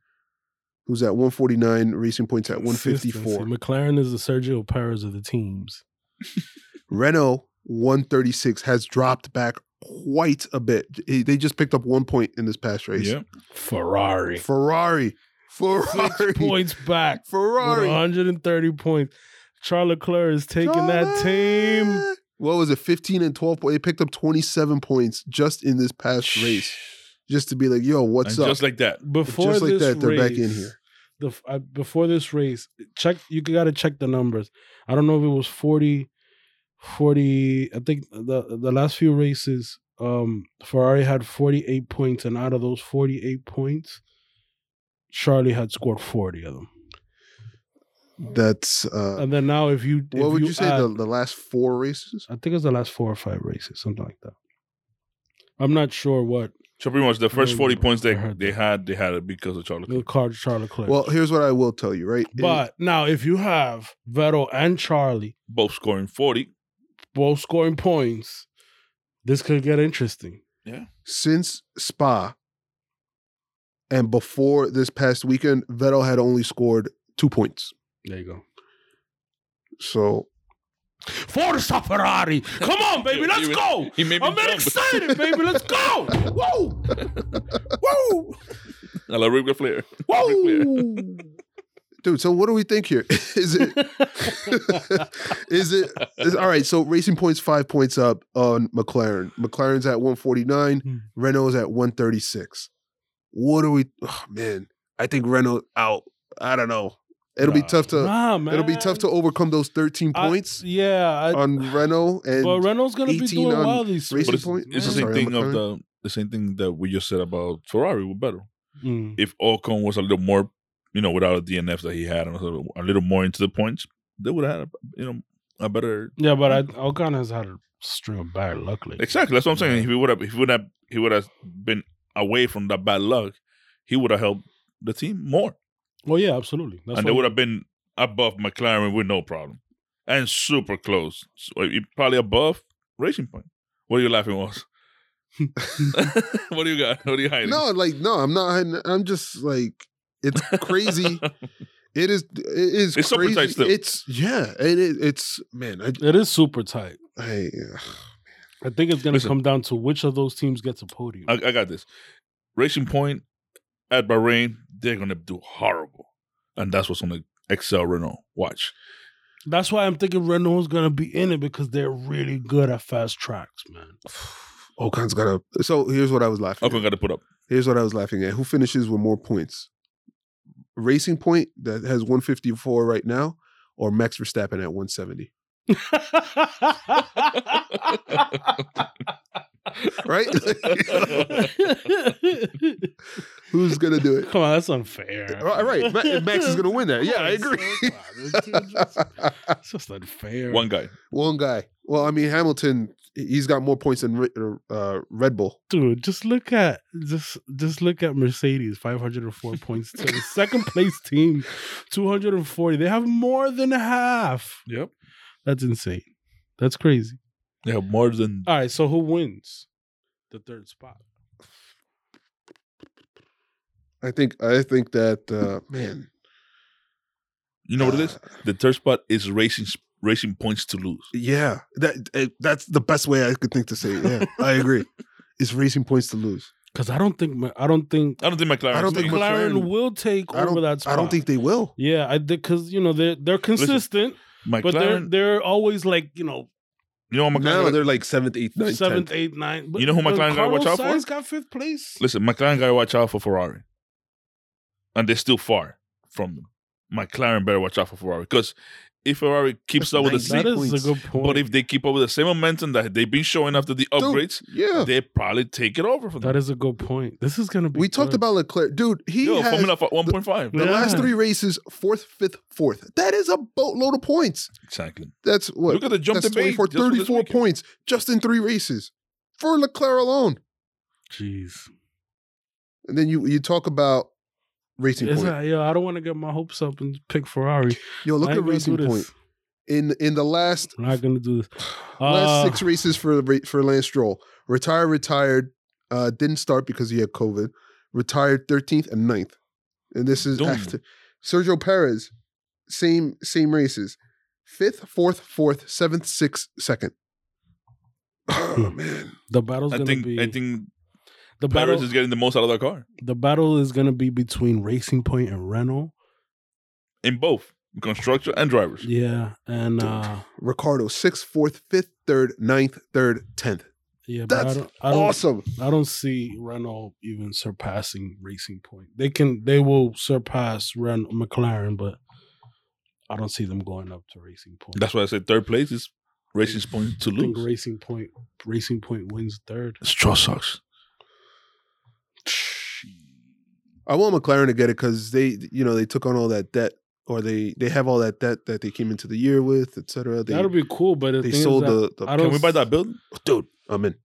who's at 149. Racing Point's at 154. Consistency. McLaren is the Sergio Perez of the teams. Renault 136 has dropped back quite a bit. They just picked up one point in this past race. Yeah. Ferrari. Ferrari. Ferrari. Six points back. Ferrari. 130 points. Charles Leclerc is taking that team. What was it? 15 and 12 points. They picked up 27 points just in this past race. Just to be like, yo, what's and up? just like that. Before just like this that, they're race, back in here. The, uh, before this race, check. You got to check the numbers. I don't know if it was 40, 40. I think the the last few races, um, Ferrari had 48 points, and out of those 48 points, Charlie had scored 40 of them. That's uh And then now, if you what if would you, say add- the, the last four races? I think it's the last four or five races, something like that. I'm not sure what So pretty much the first 40 points they I they had, they had it because of Charlie. the card Charlie Leclerc. Well, here's what I will tell you, right? It- but now, if you have Vettel and Charlie Both scoring 40. both scoring points, this could get interesting. Yeah. Since Spa and before this past weekend, Vettel had only scored two points. There you go. So Forza Ferrari! Come on, baby, let's He- go! He made me I'm jump. excited, baby. Let's go! Whoa! Whoa! I love Ric Flair. Ric Flair. Whoa! dude, so what do we think here? Is it is it is, all right? So Racing Point's five points up on McLaren. McLaren's at 149, Hmm. Renault's at 136. What do we oh man? I think Renault out. I don't know. It'll be tough to Nah, man. it'll be tough to overcome those 13 I- points yeah, I, on Renault and but Renault's gonna be 18 doing on well these Racing But it's, Point? it's the same sorry, thing of the the same thing that we just said about Ferrari with better. Mm. If Ocon was a little more, you know, without a DNF that he had, and a little, a little more into the points, they would have had, you know, a better. Yeah, but I, Ocon has had a string of bad luck lately. Exactly, that's what I'm saying. If he would have, if he would have, he would have been away from that bad luck, he would have helped the team more, Well, yeah, absolutely. That's and they would have been above McLaren with no problem, and super close. So, uh, probably above Racing Point. What are you laughing, was? what do you got? What are you hiding? No, like no, I'm not. hiding- I'm just like it's crazy. it is. It is. It's super crazy. tight still. It's yeah, and it, it's man. I, It is super tight. I I think it's gonna come down to which of those teams gets a podium. I, I got this. Racing Point at Bahrain, they're gonna do horrible, and that's what's gonna excel Renault. Watch. That's why I'm thinking Renault's gonna be in it because they're really good at fast tracks, man. Ocon's got to. So here's what I was laughing. Ocon at. got to put up. Here's what I was laughing at. Who finishes with more points? Racing Point that has 154 right now, or Max Verstappen at 170. Right? Who's gonna do it? Come on, that's unfair. Right, right. Max is gonna win that. Yeah, I agree. It's just unfair. One guy. One guy. Well, I mean, Hamilton, he's got more points than uh, Red Bull. Dude, just look at just just look at Mercedes, 504 points to the second place team, 240. They have more than half. Yep. That's insane. That's crazy. Yeah, more than All right, so who wins? the third spot. I think I think that uh, man. You know what it is? uh, The third spot is racing racing points to lose. Yeah, that eh, that's the best way I could think to say it. Yeah, I agree. It's racing points to lose. Because I don't think I don't think I don't think McLaren. I don't think McLaren, McLaren- will take I over don't. that spot. I don't think they will. Yeah, I did because you know they're they're consistent, McLaren. but they're they're always like you know you know what Now McLaren? they're like seventh, eighth, ninth, seventh, tenth. eighth, ninth. But, You know who but McLaren gotta watch Carlos out for? Sainz got fifth place. Listen, McLaren got to watch out for Ferrari, and they're still far from them. McLaren better watch out for Ferrari because if Ferrari keeps up with the nice. same, That is a good point. but if they keep up with the same momentum that they've been showing after the Dude, upgrades, yeah, they probably take it over for them. that is a good point. This is gonna be. we talked good. about Leclerc, dude. He Yo, has Formula one point five. the Yeah. last three races, fourth, fifth, fourth. That is a boatload of points. Exactly. That's what. Look at the jump That's debate 24, just for this 34 weekend. points just in three races for Leclerc alone. Jeez. And then you you talk about Racing It's Point. not- yo, I don't want to get my hopes up and pick Ferrari. Yo, look at ain't Racing Point this. in in the last I'm not gonna do this. last Uh, six races for Ra- for Lance Stroll. Retired, retired. Uh, didn't start because he had COVID. Retired 13th and 9th. And this is Boom. after Sergio Perez. Same same races. Fifth, fourth, fourth, seventh, sixth, second. Oh man. The battle's I gonna think be I think the Perez battle. is getting the most out of that car the battle is gonna be between Racing Point and Renault. in both constructor and drivers. Yeah, and uh Ricciardo, sixth, fourth, fifth, third, ninth, third, tenth. yeah, but I That's don't, I don't, Awesome. I don't see Renault even surpassing Racing Point. They can, they will surpass Ren McLaren, but I don't see them going up to Racing Point. That's why I said third place is Racing Point to I think lose. Racing Point, Racing Point wins third. Stroll sucks. I want McLaren to get it because they, you know, they took on all that debt, or they they have all that debt that they came into the year with, et cetera. That'll be cool, but the they thing sold is the, the I Can we buy that building dude. I'm in.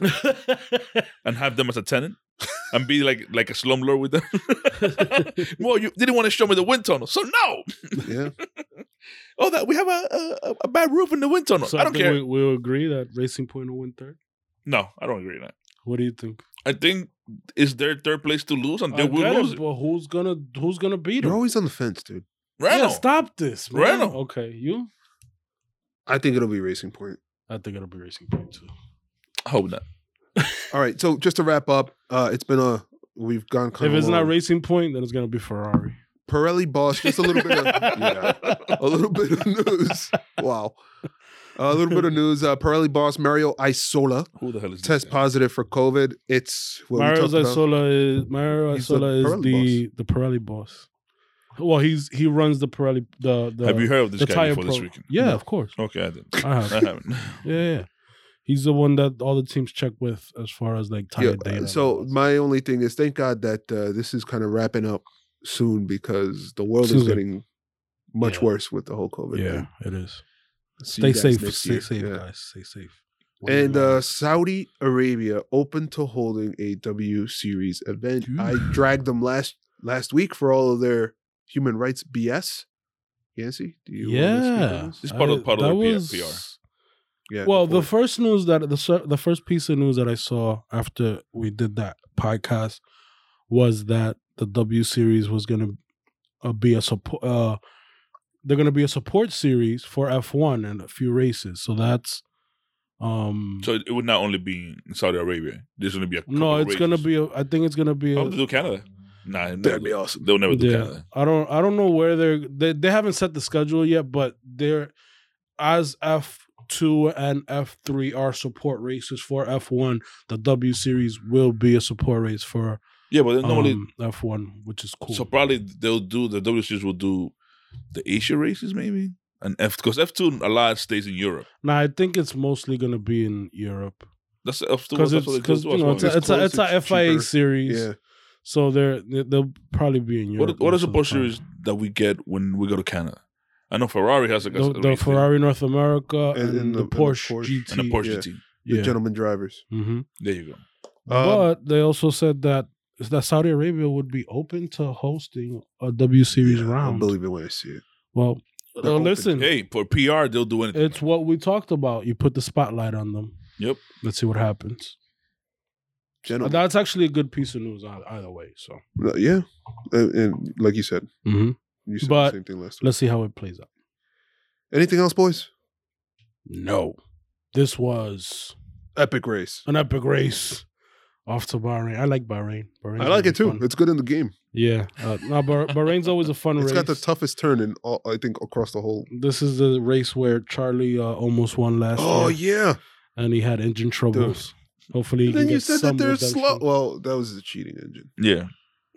and have them as a tenant and be like like a slumlord with them? well, you didn't want to show me the wind tunnel, so no. Yeah. Oh, that we have a a, a bad roof in the wind tunnel. so I don't think care. We, we'll agree that Racing Point will win third. no, I don't agree with that. What do you think? I think it's their third place to lose, and they I will get it, lose it. but who's gonna who's gonna beat them? You're always on the fence, dude. Renault. Yeah, stop this, man. Renault. Okay, you. I think it'll be Racing Point. I think it'll be Racing Point too. I hope not. All right. So just to wrap up, uh, it's been a we've gone If kind of it's not Racing Point, then it's gonna be Ferrari. Pirelli boss. Just a little bit of yeah, a little bit of news. Wow. A little bit of news. Uh, Pirelli boss Mario Isola Who the hell is this test positive for COVID. It's what we Mario talked. Isola is Mario He's the Isola is Pirelli the the Pirelli boss. Well, he's he runs the Pirelli the the Have you heard of this the guy tire before pro. this weekend? Yeah, No. of course. Okay, I didn't. I have. I haven't. Yeah, yeah. He's the one that all the teams check with as far as like tire Yeah, data. so my only thing is thank God that uh, this is kind of wrapping up soon because the world is Seems getting much Yeah. worse with the whole COVID. yeah, thing. it is. See Stay safe. Stay year. safe, Yeah. guys. Stay safe. And uh, Saudi Arabia open to holding a W Series event. I dragged them last last week for all of their human rights BS. Yancey, do you wanna speak on yeah, this? It's part of- I- part of that the was- PR. Yeah. Well, the first news that the the first piece of news that I saw after we did that podcast was that the W series was going to uh, be a support. Uh, they're going to be a support series for F one and a few races. So that's um. So it would not only be in Saudi Arabia. There's going to be a no, it's going to be. A, I think it's going to be. How A, to do Canada? Nah, That'd never- be awesome. They'll never do yeah, Canada. I don't. I don't know where they're. They they haven't set the schedule yet, but they're as F two and F three are support races for F one. The W series will be a support race for Yeah, but then normally, um, F one, which is cool. so probably they'll do the W Series will do the Asia races maybe, and F because F two a lot stays in Europe. now I think it's mostly gonna be in Europe That's F two because it's what they because you know it's a, It's it's a, it's a it's FIA cheaper. series. yeah. So they're they- they'll probably be in Europe. What, what are the support time. series that we get when we go to Canada? I know Ferrari has like a, The, a the race there, Ferrari North America and, And- and the, the- and the Porsche Porsche. GT. and the Porsche yeah. GT. The yeah. gentleman drivers. hmm There you go. Um, but they also said that that Saudi Arabia would be open to hosting a W Series yeah, I'll round. believe it when I see it. Well, They're uh, listen, Hey, for PR they'll do anything. it's what we talked about. You put the spotlight on them. Yep. Let's see what happens. Gentlemen. That's actually a good piece of news either way. So Uh, yeah, and, and like you said, Mhm. you said But the same thing last week. let's see how it plays out. Anything else, boys? No, this was Epic race. an epic race off to Bahrain. I like Bahrain. Bahrain's I like it too. fun. It's good in the game. Yeah, uh, no, Bah- Bahrain's always a fun It's race. It's got the toughest turn in all, I think across the whole. this is the race where Charlie uh, almost won last year. Oh year, yeah. and he had engine troubles. Hopefully, he And then you said that they're slow. Well, that was the cheating engine. Yeah.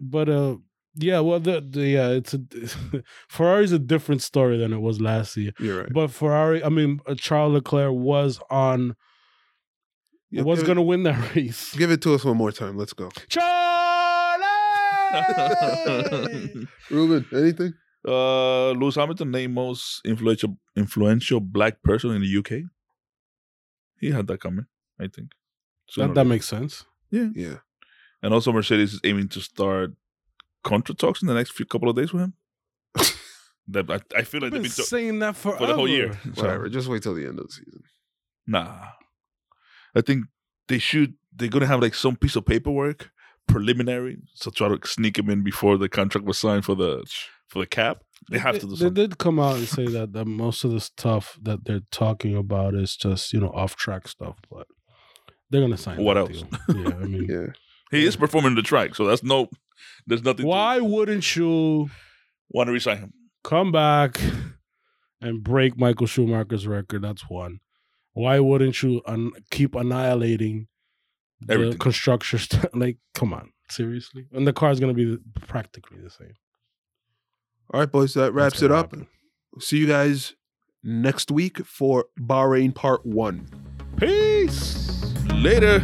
But uh, yeah, well, the, the yeah, it's a Ferrari's a different story than it was last year. You're right. But Ferrari, I mean, uh, Charles Leclerc was on Yeah, was going to win that race. give it to us one more time. Let's go. Charlie. Ruben, anything? Uh, Lewis Hamilton named most influential influential black person in the UK. He had that coming, I think. Sooner that, that makes sense. Yeah. Yeah. And also, Mercedes is aiming to start contract talks in the next few couple of days with him. that I, I feel like I've they've been been to- saying that for, for the whole year. So, Whatever. Just wait till the end of the season. Nah, I think they should. They're gonna have like some piece of paperwork preliminary, so try to sneak him in before the contract was signed for the for the cap. They have to do They did come out and say that, that most of the stuff that they're talking about is just you know off track stuff, but they're gonna sign. What else? deal. Yeah, I mean, Yeah. He is performing the track, so that's no. There's nothing. why wouldn't you want to resign him? come back and break Michael Schumacher's record? That's one. Why wouldn't you un- keep annihilating the Everything. construction? St- like, come on, seriously? And the car's gonna be practically the same. All right, boys. That wraps it up. happen. See you guys next week for Bahrain Part 1. Peace. Later.